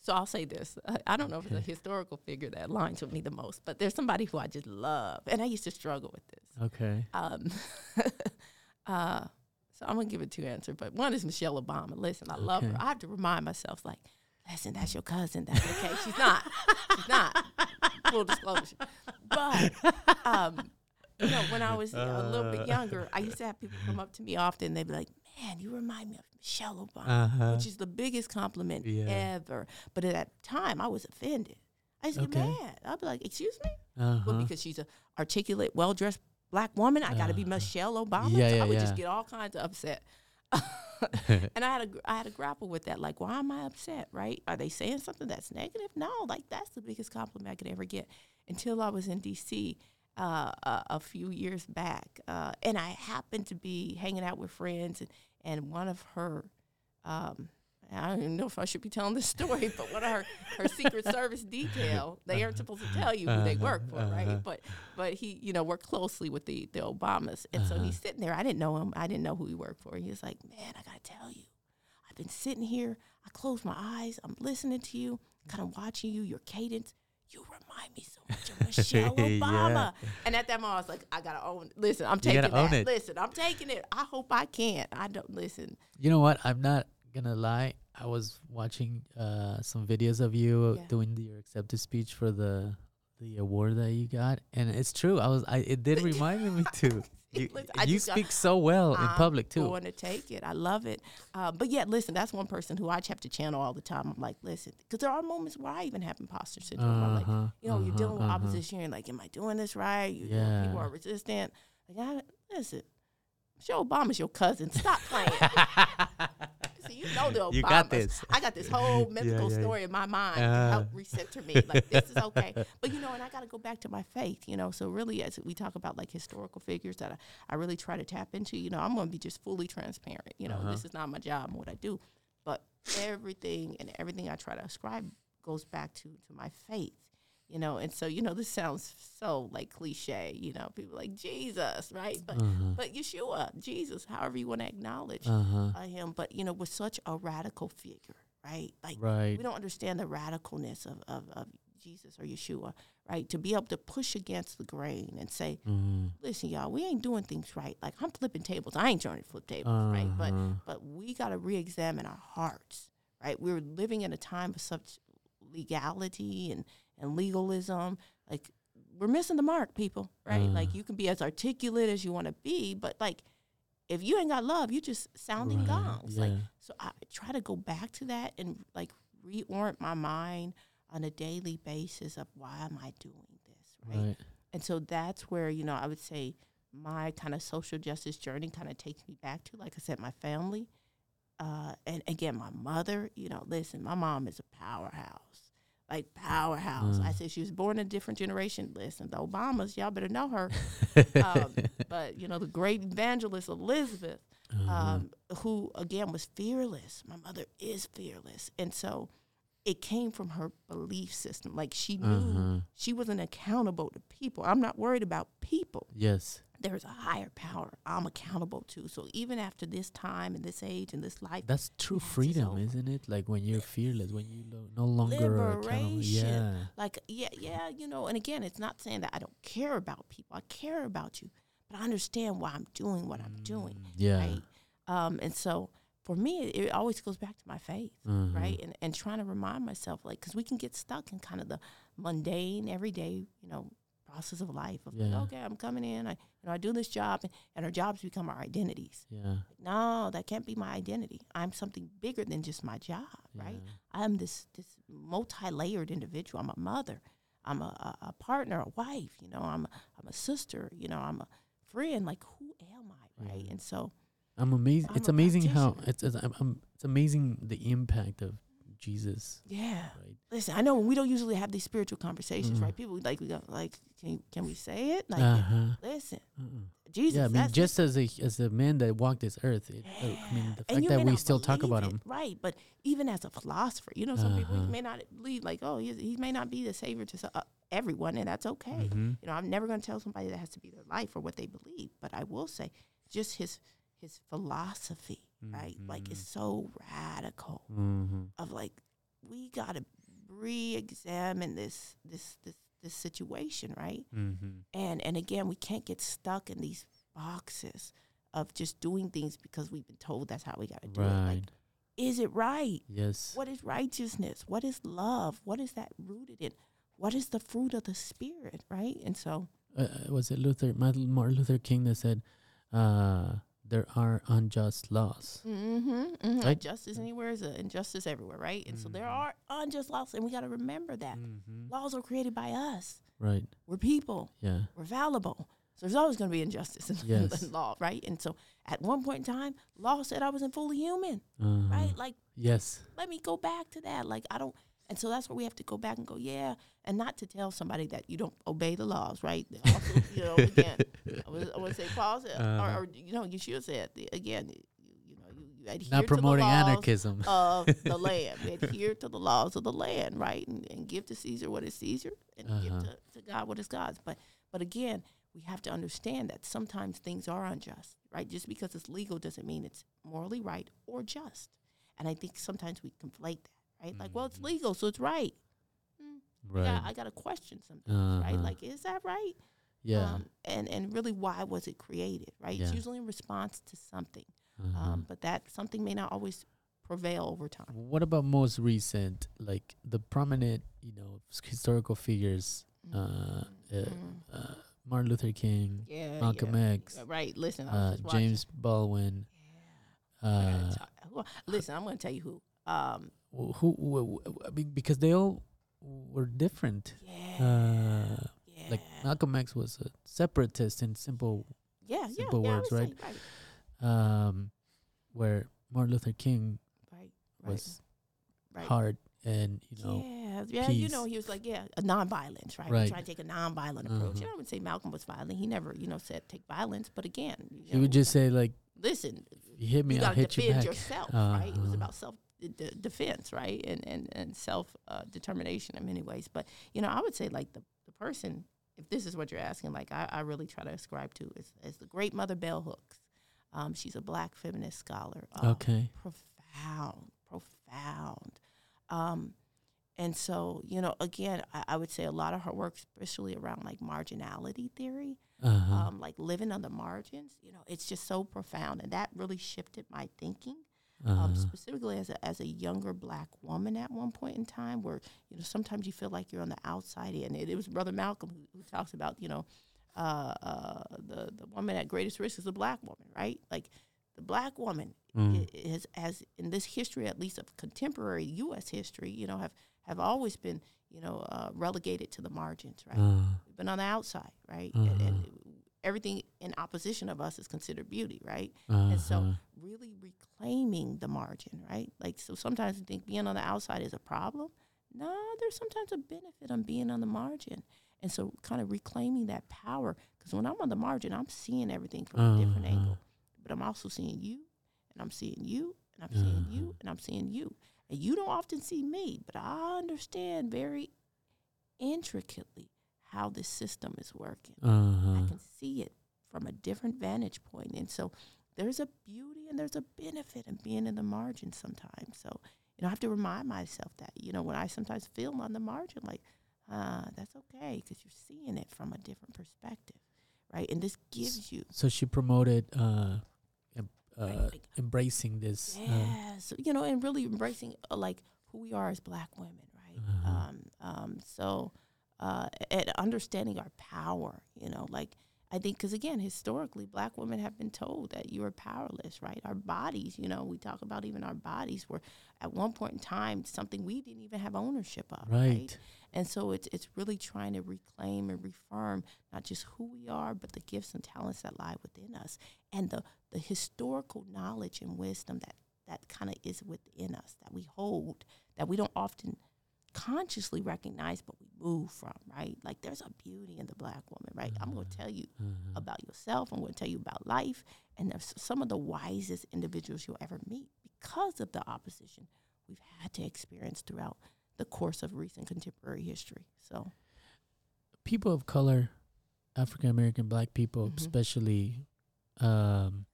So I'll say this. I, don't know if it's a historical figure that aligns with me the most, but there's somebody who I just love. And I used to struggle with this. Okay. Um, uh, so I'm gonna give it two answers, but one is Michelle Obama. Listen, I love her. I have to remind myself, like, listen, that's your cousin. That's okay. She's not. She's not. Full disclosure. But um, you know, when I was know, a little bit Uh. younger, I used to have people come up to me often. They'd be like, "Man, you remind me of Michelle Obama," Uh-huh. which is the biggest compliment Yeah. ever. But at that time, I was offended. I used to get mad. I'd be like, "Excuse me." Uh-huh. Well, because she's a articulate, well dressed black woman, I got to be Uh-huh. Michelle Obama. Yeah, So yeah, I would just get all kinds of upset. and I had gr- I had to grapple with that. Like, why am I upset? Right? Are they saying something that's negative? No, like that's the biggest compliment I could ever get. Until I was in D.C. Uh, a, a few years back, uh, and I happened to be hanging out with friends, and, and one of her. Um, I don't even know if I should be telling this story, but one of her, her Secret Service detail, they aren't supposed to tell you who they work for, right? But but he, you know, worked closely with the, the Obamas. And so he's sitting there. I didn't know him. I didn't know who he worked for. He was like, Man, I gotta tell you, I've been sitting here, I close my eyes, I'm listening to you, kind of watching you, your cadence. You remind me so much of Michelle Yeah. Obama. And at that moment I was like, I gotta own listen, I'm taking that. it. Listen, I'm taking it. I hope I can't. I don't listen. You know what? I'm not gonna lie. I was watching uh, some videos of you Yeah. doing the, your acceptance speech for the the award that you got, and it's true. I was. I it did remind me too. You, I you just speak so well in I'm public too. Going to take it. I love it. Uh, but yeah, listen, that's one person who I have to channel all the time. I'm like, listen, because there are moments where I even have imposter syndrome. I'm like, Uh-huh, you know, you're uh-huh, dealing with uh-huh. opposition. You're like, am I doing this right? You, you know, people are resistant. Like, I, listen, Michelle Obama's your cousin. Stop playing. Know the Obamas. You got this. I got this whole mythical yeah, yeah. story in my mind to Uh. help recenter me. Like this is okay. But you know, and I got to go back to my faith. You know, so really, as we talk about like historical figures that I, I really try to tap into. You know, I'm going to be just fully transparent. You know, Uh-huh. this is not my job and what I do, but everything and everything I try to ascribe goes back to to my faith. You know, and so you know, this sounds so like cliche. You know, people like Jesus, right? But Uh-huh. but Yeshua, Jesus, however you want to acknowledge Uh-huh. uh, him, but you know, was such a radical figure, right? Like Right. we don't understand the radicalness of, of, of Jesus or Yeshua, right? To be able to push against the grain and say, Mhm. listen, y'all, we ain't doing things right. Like I'm flipping tables. I ain't trying to flip tables, right? But Uh-huh. but we got to re-examine our hearts, right? We're living in a time of such legality and and legalism. Like we're missing the mark, people, right? Uh. Like you can be as articulate as you want to be, but like if you ain't got love, you just sounding Right, gongs. Like so, I try to go back to that and like reorient my mind on a daily basis of why am I doing this, right? Right. And so that's where, you know, I would say my kind of social justice journey kind of takes me back to, like I said, my family. Uh, and again, my mother, you know, listen, my mom is a powerhouse, like powerhouse. I Mm. said she was born a different generation. Listen, the Obamas, y'all better know her. um, but, you know, the great evangelist Elizabeth, Uh-huh. um, who again was fearless. My mother is fearless, and so it came from her belief system. Like she knew Uh-huh. she wasn't accountable to people. I'm not worried about people. Yes. There's a higher power I'm accountable to. So even after this time and this age and this life, That's true freedom, isn't it? Like when you're fearless, when you lo- no longer accountable. Yeah. like yeah, yeah, you know. And again, it's not saying that I don't care about people. I care about you, but I understand why I'm doing what I'm doing. Mm, Yeah. right? Um, and so for me, it, it always goes back to my faith, Mhm. right? And and trying to remind myself, like, because we can get stuck in kind of the mundane, everyday, you know, process of life. Of like, okay, I'm coming in, I you know, I do this job, and, and our jobs become our identities. Yeah. No, that can't be my identity. I'm something bigger than just my job, right? I'm this this multi-layered individual. I'm a mother. I'm a, a, a partner, a wife. You know, I'm a, I'm a sister. You know, I'm a friend. Like, who am I, right? Yeah. And so, I'm amazing. I'm It's amazing how it's it's, I'm, it's amazing the impact of Jesus, yeah. right? Listen, I know we don't usually have these spiritual conversations, Mm. right? People like we go like, can can we say it? Like, uh-huh. listen, Uh-uh. Jesus. Yeah, I mean, just as a as a man that walked this earth, it, uh, I mean, the fact that we still talk about it, him. right? But even as a philosopher, you know, some people Uh-huh. may not believe like, oh, he, he may not be the savior to so- uh, everyone, and that's okay. Mhm. You know, I'm never going to tell somebody that has to be their life or what they believe, but I will say, just his his philosophy, right? Like it's so radical Mhm. of like we got to re-examine this this this this situation, right? Mhm. and and again we can't get stuck in these boxes of just doing things because we've been told that's how we got to do it Right. like is it right Yes. what is righteousness what is love what is that rooted in what is the fruit of the spirit right and so uh, uh, was it Luther Martin Martin Luther King that said, uh, "There are unjust laws." mm-hmm, mm-hmm. Right. justice anywhere is an injustice everywhere right and so there Mhm. are unjust laws and we got to remember that Mhm. laws are created by us Right. we're people Yeah. we're fallible So there's always going to be injustice in, Yes. in law, right? And so at one point in time, law said I wasn't fully human, Uh-huh. right? Like Yes. let me go back to that. Like I don't, and so that's where we have to go back and go, yeah, and not to tell somebody that you don't obey the laws, right? Also, you know, again, I I would say pause, it, Uh-huh. or, or you know, you should say it again. You, you know, you, you adhere Not to promoting the laws anarchism. of the land. We adhere to the laws of the land, right? And, and give to Caesar what is Caesar, and give Uh-huh. to, to God what is God's. But but again, we have to understand that sometimes things are unjust, right? Just because it's legal doesn't mean it's morally right or just. And I think sometimes we conflate that, right? Like, well, it's Mm-hmm. legal, so it's right. Mm, right. Yeah, I got to question something, right? Uh-huh. Like, is that right? yeah. Um, and and really, why was it created, right? Yeah. It's usually in response to something, uh-huh. um, but that something may not always prevail over time. what about most recent, like the prominent, you know, historical figures, uh, uh, Mhm. uh, Martin Luther King, yeah, Malcolm yeah. X, Right. Listen, uh. James Baldwin. I gotta Uh, tell- who- listen, I'm going to tell you who. Um, who, who, who, I mean, because they all were different. yeah, Uh, yeah, like Malcolm X was a separatist in simple, yeah, yeah, simple yeah, words, would right? say, um, where Martin Luther King Right, right, was right. hard and you know yeah, yeah, you know, he was like, yeah, a nonviolence, right? Right. We're trying to take a nonviolent approach. Uh-huh. You know, I would say Malcolm was violent. He never, you know, said take violence, but again, he would know, just say like, listen, "You hit me, you I'll hit you back." yourself, right? It was Uh-huh. about self d- defense, right? And and and self uh, determination in many ways. But you know, I would say like the the person, if this is what you're asking, like I, I really try to ascribe to is, is the great mother Bell Hooks. Um, she's a black feminist scholar. Um, Okay. Profound, profound. Um, and so, you know, again, I, I would say a lot of her work, especially around like marginality theory, Uh-huh. um, like living on the margins, you know, it's just so profound. And that really shifted my thinking, uh-huh. um, specifically as a, as a younger black woman at one point in time, where, you know, sometimes you feel like you're on the outside in. It, it was Brother Malcolm who, who talks about, you know, uh, uh, the, the woman at greatest risk is the black woman, right? Like the black woman Mm. i- has, has in this history, at least of contemporary U.S. history, you know, have, have always been, you know, uh, relegated to the margins, right? Uh, been on the outside, right? Uh-huh. and everything in opposition of us is considered beauty, right? uh-huh. And so, really reclaiming the margin, right? Like, so sometimes we think being on the outside is a problem. No, there's sometimes a benefit on being on the margin. And so, kind of reclaiming that power. Because when I'm on the margin, I'm seeing everything from a different Uh-huh. angle. But I'm also seeing you, and I'm seeing you, and I'm seeing Uh-huh. you, and I'm seeing you. And you don't often see me, but I understand very intricately how this system is working. uh-huh. I can see it from a different vantage point. And so there's a beauty and there's a benefit in being in the margin sometimes. So, you know, I have to remind myself that, you know, when I sometimes feel on the margin, like, uh, that's okay because you're seeing it from a different perspective, right? And this gives you, So she promoted uh, em- uh, Right, embracing this. Uh, so, you know, and really embracing uh, like who we are as black women, right? Uh-huh. Um, um, so, uh, and understanding our power, you know, like I think because again, historically, black women have been told that you are powerless, right? Our bodies, you know, we talk about even our bodies were at one point in time something we didn't even have ownership of, right? right. And so it's it's really trying to reclaim and reaffirm not just who we are, but the gifts and talents that lie within us, and the the historical knowledge and wisdom that that kind of is within us that we hold that we don't often consciously recognize, but we move from, right? Like there's a beauty in the black woman, right? I'm going to tell you Uh-huh. about yourself. I'm going to tell you about life, and there's some of the wisest individuals you'll ever meet because of the opposition we've had to experience throughout the course of recent contemporary history. So, people of color, African American black people, Mhm. especially, um,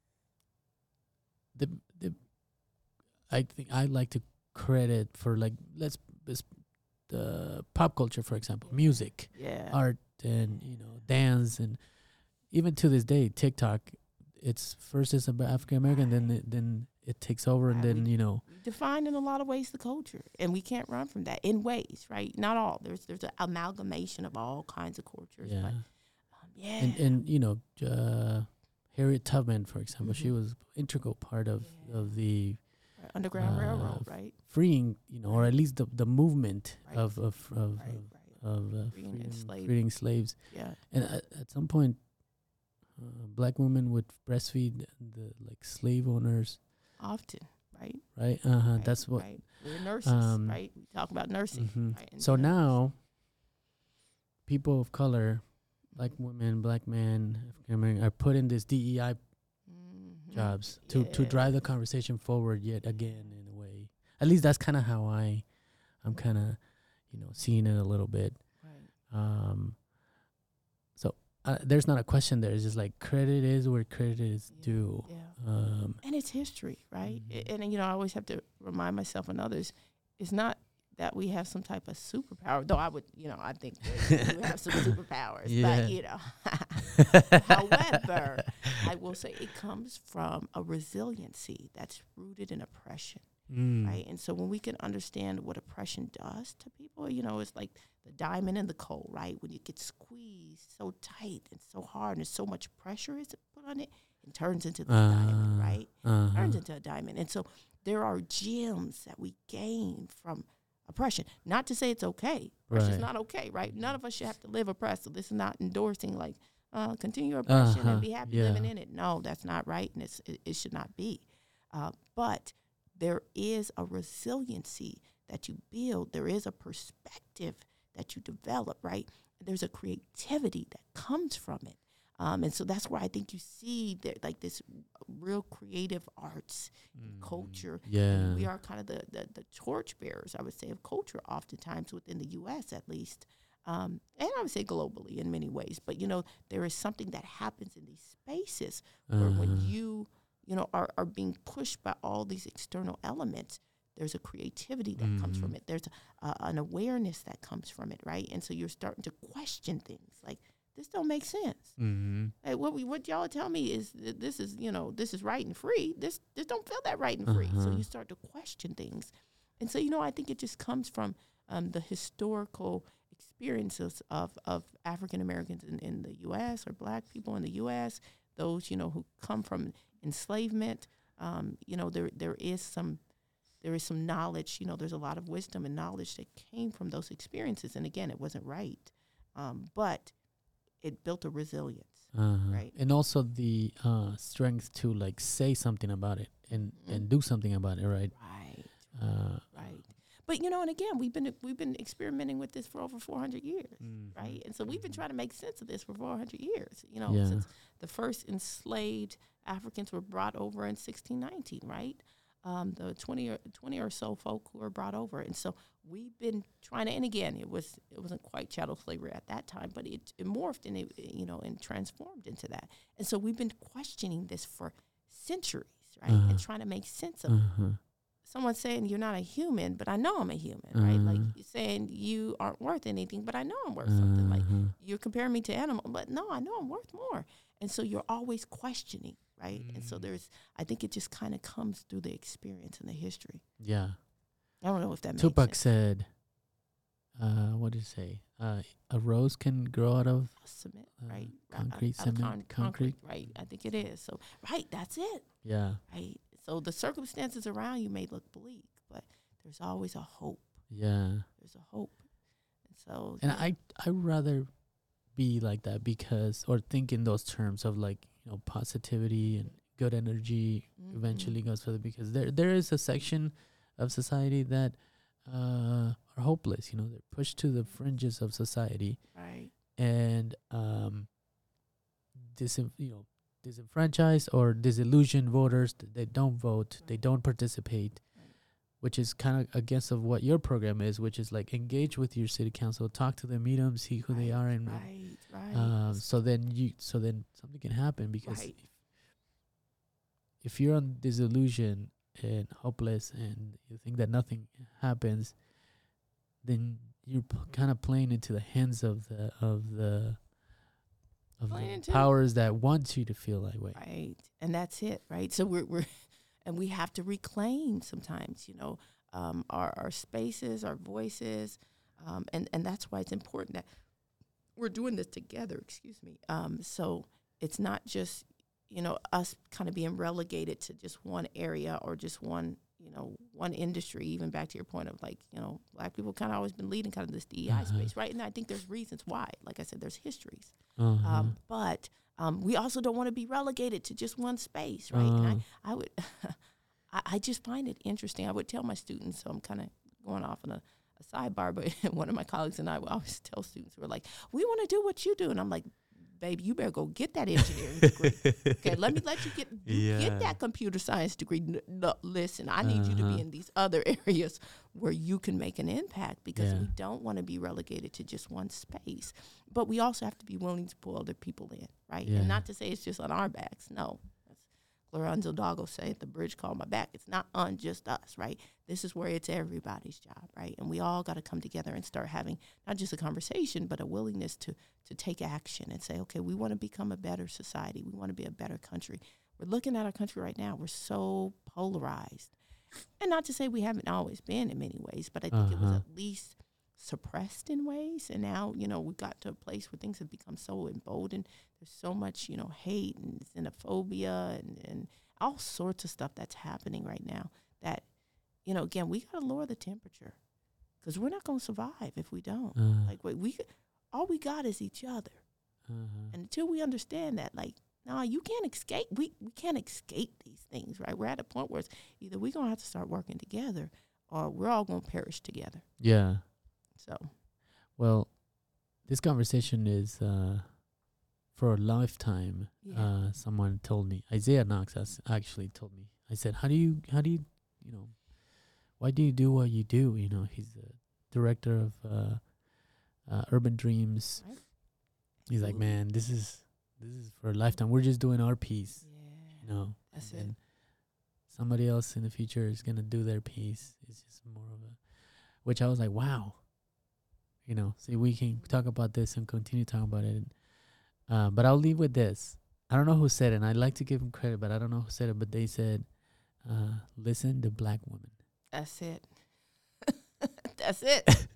the the, I think I like to credit for like let's, let's the pop culture, for example, music, yeah, art, and you know dance, and even to this day, TikTok. It's first it's about African American, then it, then it takes over, and then you know, defined in a lot of ways the culture, and we can't run from that in ways, right? Not all. There's there's an amalgamation of all kinds of cultures, yeah. but um, yeah, and and you know uh, Harriet Tubman, for example, she Mhm. was integral part of Yeah. of the Right, Underground uh, Railroad, right? freeing, you know, or at least the the movement Right. of of of Right, of, right. of uh, Freeing freeing, enslaved. freeing slaves. Yeah, And at, at some point, uh, black women would breastfeed the like slave owners, Often, right? right? Uh huh. Right, That's what. Right. We're nurses, um, right? We talk about nursing. Mhm. Right? So nurses. now, people of color, black women, black men, African American, are put in this DEI. Jobs to to drive the conversation forward yet again in a way. At least that's kind of how I, I'm kind of, you know, seeing it a little bit. Right. Um, so uh, there's not a question there. It's just like credit is where credit is Yeah, due. Yeah. Um, and it's history, right? Mhm. A- And, you know, I always have to remind myself and others, it's not that we have some type of superpower, though I would, you know, I think we have some superpowers, Yeah. but you know, however, I will say it comes from a resiliency that's rooted in oppression, mm, right? And so when we can understand what oppression does to people, you know, it's like the diamond in the coal, right? When you get squeezed so tight and so hard and so much pressure is put on it, it turns into the diamond, Ah, right? uh-huh. turns into a diamond. And so there are gems that we gain from oppression. Not to say it's okay. Oppression's Right. not okay, right? None of us should have to live oppressed. So this is not endorsing like uh, continue oppression Uh-huh, and be happy yeah. living in it. No, that's not right, and it's, it, it should not be. Uh, but there is a resiliency that you build. There is a perspective that you develop, right? There's a creativity that comes from it. Um, and so that's where I think you see that like this real creative arts culture. Mm, Yeah. We are kind of the, the, the torch bearers, I would say, of culture oftentimes within the U.S. at least. Um, and I would say globally in many ways. But, you know, there is something that happens in these spaces where when Uh-huh. you, you know, are, are being pushed by all these external elements, there's a creativity that comes from Mhm. it. There's a, an awareness that comes from it, right? And so you're starting to question things like, this don't make sense. Mm-hmm. Hey, what we what y'all tell me is that this is you know this is right and free. This this don't feel that right and free. So Uh-huh. you start to question things, and so you know I think it just comes from um, the historical experiences of of African Americans in, in the U.S. or Black people in the U.S. Those you know who come from enslavement. Um, you know there there is some there is some knowledge. You know there's a lot of wisdom and knowledge that came from those experiences. And again, it wasn't right, um, but it built a resilience. Uh-huh. Right. And also the uh, strength to like say something about it and Mhm. and do something about it, right? Right. Uh, Right. But you know, and again, we've been we've been experimenting with this for over 400 years, Mhm. right? And so we've been trying to make sense of this for 400 years. You know, Yeah. since the first enslaved Africans were brought over in 1619, right? Um, the 20 or 20 or so folk who were brought over, and so we've been trying to. And again, it was it wasn't quite chattel slavery at that time, but it, it morphed and it you know and transformed into that. And so we've been questioning this for centuries, right? Uh-huh. And trying to make sense of uh-huh. someone saying you're not a human, but I know I'm a human, right? Like Uh-huh. you're saying you aren't worth anything, but I know I'm worth something. Like Uh-huh. you're comparing me to animal, but no, I know I'm worth more. And so you're always questioning, right? And so Mm. there's, I think it just kind of comes through the experience and the history. yeah. I don't know if that Tupac said, uh, what did he say? Uh, a rose can grow out of Cement, uh, right? Concrete, out of cement, concrete. right? I think it is. So, right, that's it, yeah, right? So the circumstances around you may look bleak, but there's always a hope. yeah. There's a hope. And so, And yeah. I I rather be like that because or think in those terms of like you know positivity and good energy Mhm. eventually goes further because there there is a section of society that uh, are hopeless. You know, they're pushed to the fringes of society right. and um, disin- you know disenfranchised or disillusioned voters. th- They don't vote. They don't participate. Right. Which is kind of against of what your program is, which is like engage with your city council, talk to them, meet them, see who they are, and right, right. um, so then you so then something can happen because Right. if, if you're on disillusion and hopeless and you think that nothing happens then you're p- kind of playing into the hands of the of the of Playing the powers that want you to feel that way. Right and that's it right? So we're, we're and we have to reclaim sometimes you know um, our, our spaces our voices um, and and that's why it's important that we're doing this together excuse me. Um, so it's not just you know us kind of being relegated to just one area or just one you know one industry even back to your point of like you know black people kind of always been leading kind of this DEI Uh-huh. space right and I think there's reasons why like I said there's histories uh-huh. um, but Um, we also don't want to be relegated to just one space, right? And Uh. I, I would, I, I just find it interesting. I would tell my students, so I'm kind of going off on a, a sidebar, but one of my colleagues and I would always tell students, we're like, we want to do what you do. And I'm like, baby, you better go get that engineering degree. Okay, let me let you get you Yeah. get that computer science degree. No, listen, I need you to Uh-huh. be in these other areas where you can make an impact because Yeah. we don't want to be relegated to just one space. But we also have to be willing to pull other people in, right? Yeah. And not to say it's just on our backs. No. Lorenzo Dago say the bridge called my back. It's not on just us, right? This is where it's everybody's job, right? And we all got to come together and start having not just a conversation, but a willingness to to take action and say, okay, we want to become a better society. We want to be a better country. We're looking at our country right now. We're so polarized. And not to say we haven't always been in many ways, but I think it was Uh-huh. at least suppressed in ways. And now, you know, we got to a place where things have become so emboldened. There's so much, you know, hate and xenophobia and, and all sorts of stuff that's happening right now that, you know, again, we got to lower the temperature because we're not going to survive if we don't. Uh, Like, we, we, all we got is each other. uh-huh. And until we understand that, like, no, you can't escape. We we can't escape these things, right? We're at a point where it's either we're gonna have to start working together, or we're all gonna perish together. yeah. So Well, this conversation is uh, for a lifetime. Yeah. Uh, someone told me Izaah Knox has actually told me. I said, "How do you? How do you? You know, why do you do what you do? You know, he's the director of uh, uh, Urban Dreams. Right. He's like, man, this is this is for a lifetime. We're just doing our piece. yeah, You know, that's and it. somebody else in the future is gonna do their piece. It's just more of a, which I was like, wow. You know, see, we can talk about this and continue talking about it. Uh, but I'll leave with this. I don't know who said it. And I'd like to give them credit, but I don't know who said it. But they said, uh, "Listen to black women." That's it. that's it.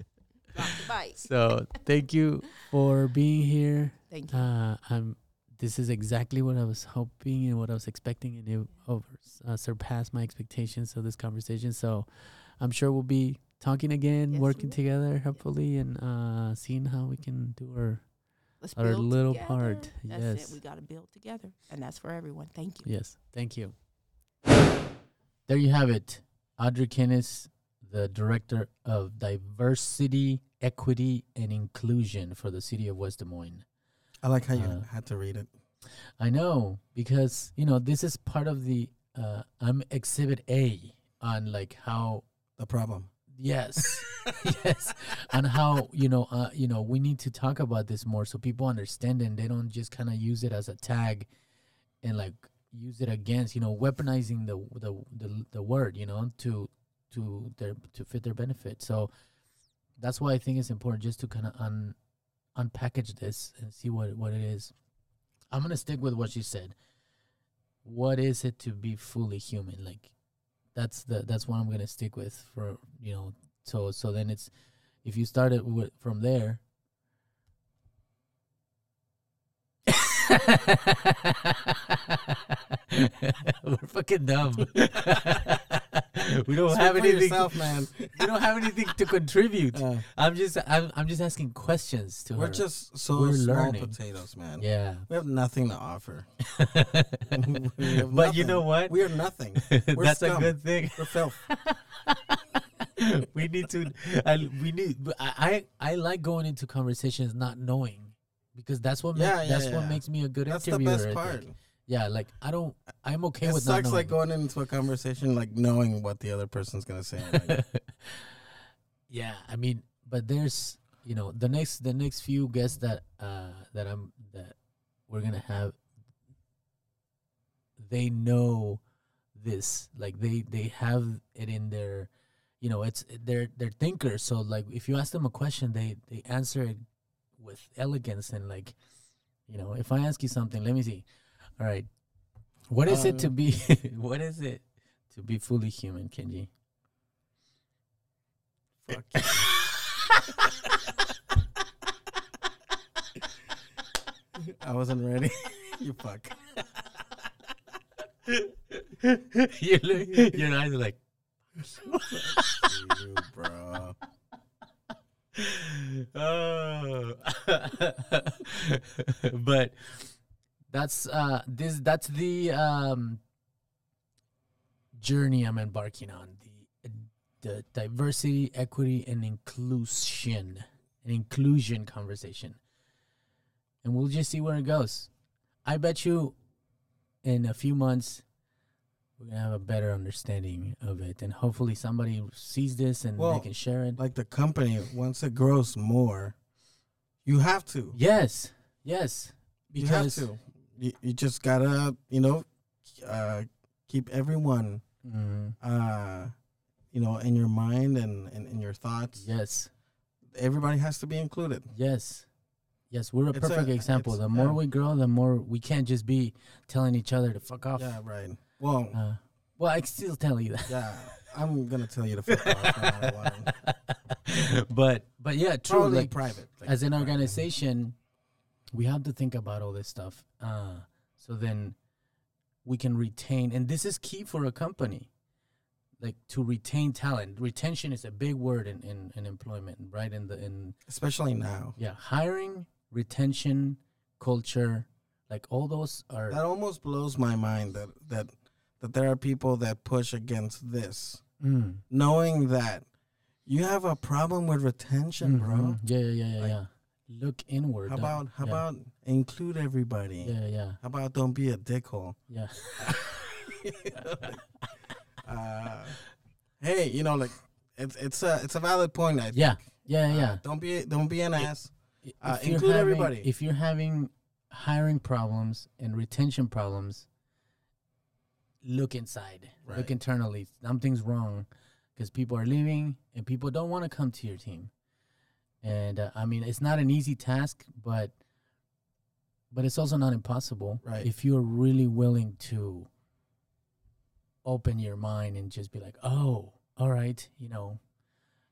So thank you for being here. Thank you. Uh, I'm. This is exactly what I was hoping and what I was expecting, and it over uh, surpassed my expectations of this conversation. So, I'm sure we'll be talking again, Yes, working together, hopefully, and uh, seeing how we can do our. Let's our build little together. part, That's yes. it. We got to build together, and that's for everyone. Thank you. Yes, thank you. There you have it, Audrey Kennis, the director of diversity, equity, and inclusion for the city of West Des Moines. I like how you Uh, had to read it. I know because you know this is part of the uh, I'm Exhibit A on like how The problem. Yes yes and how you know uh, you know we need to talk about this more so people understand and they don't just kind of use it as a tag and like use it against you know weaponizing the the the, the word you know to to their to fit their benefit so that's why I think it's important just to kind of un unpackage this and see what what it is. I'm gonna stick with what you said. What is it to be fully human? Like that's the that's what I'm gonna stick with for you know. So so then it's if you started with from there. We're fucking dumb. we don't Speak have anything. yourself, man. we don't have anything to contribute. Uh, I'm just I'm, I'm just asking questions to we're her. just so We're small learning. potatoes, man. yeah. We have nothing to offer. But you know what? We are nothing. We're That's a good thing. We're filth. we need to. I, we need. I, I I like going into conversations not knowing because that's what Yeah, ma- yeah, that's what makes me a good That's the interviewer. best part. Yeah, like I don't. I'm okay It with not sucks like going into a conversation like knowing what the other person's gonna say. Like, yeah, I mean, but there's you know the next the next few guests that uh that I'm that we're gonna have. They know this, like they they have it in their, you know, it's they're they're thinkers. So like if you ask them a question, they they answer it with elegance and like, you know, if I ask you something, let me see. All right, what is it to Um, be? what is it to be fully human, Kenji? fuck you. I wasn't ready. you fuck. you look, your eyes are like, you, bro. oh. but that's uh this that's the um journey I'm embarking on the the diversity, equity, and inclusion, an inclusion conversation, and we'll just see where it goes. I bet you, in a few months, we're gonna have a better understanding of it, and hopefully somebody sees this and Well, they can share it. Like the company, once it grows more, you have to. Yes, yes, you have because to. You, you just gotta, you know, uh, keep everyone, Mhm. uh, you know, in your mind and, in your thoughts. yes, Everybody has to be included. yes, yes. We're a It's a- perfect example. The more yeah. we grow, the more we can't just be telling each other to fuck off. Yeah, right. Well, Uh, well, I still tell you that, yeah, I'm gonna tell you to fuck off. but but yeah, true. Like private. like as an organization, we have to think about all this stuff. Uh, so then we can retain, and this is key for a company, like to retain talent. Retention is a big word in, in, in employment, right? In the in especially now. yeah, hiring, retention, culture, like all those are That almost blows my mind that that that there are people that push against this, mm, knowing that you have a problem with retention, bro. mhm. Yeah, yeah, yeah, yeah, Like- yeah. Look inward. How uh, about how yeah. about include everybody? yeah, yeah, How about don't be a dickhole? yeah. uh, hey, you know, like it's it's a it's a valid point. I Yeah, think. yeah, Uh, yeah. don't be don't be an ass. Uh, include having- everybody. If you're having hiring problems and retention problems, look inside. Look internally. Something's wrong because people are leaving and people don't want to come to your team. And uh, I mean, it's not an easy task, but but it's also not impossible Right. if you're really willing to open your mind and just be like, oh, all right, you know,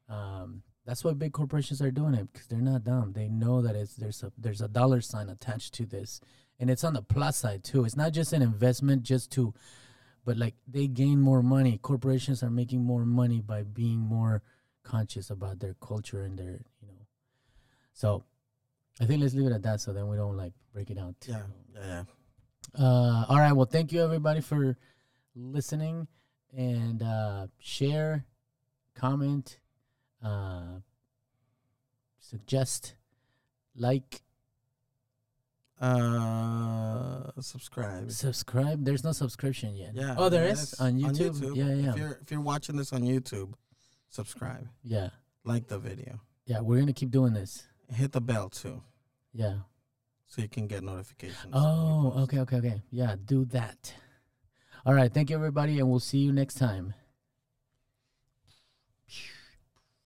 um, that's why big corporations are doing it because they're not dumb. They know that it's there's a there's a dollar sign attached to this, and it's on the plus side too. It's not just an investment just to, but like they gain more money. Corporations are making more money by being more conscious about their culture and their. So, I think let's leave it at that. So then we don't like break it out. Yeah, yeah, uh, all right. Well, thank you everybody for listening and uh, share, comment, uh, suggest, like, Uh, subscribe. subscribe. There's no subscription yet. Yeah. Oh, there yeah, is it's on YouTube. Yeah, yeah, If you're if you're watching this on YouTube, subscribe, yeah, like the video, yeah. We're gonna keep doing this hit the bell too. Yeah. So you can get notifications. Oh, okay, okay, okay. Yeah, do that. All right. Thank you, everybody, and we'll see you next time.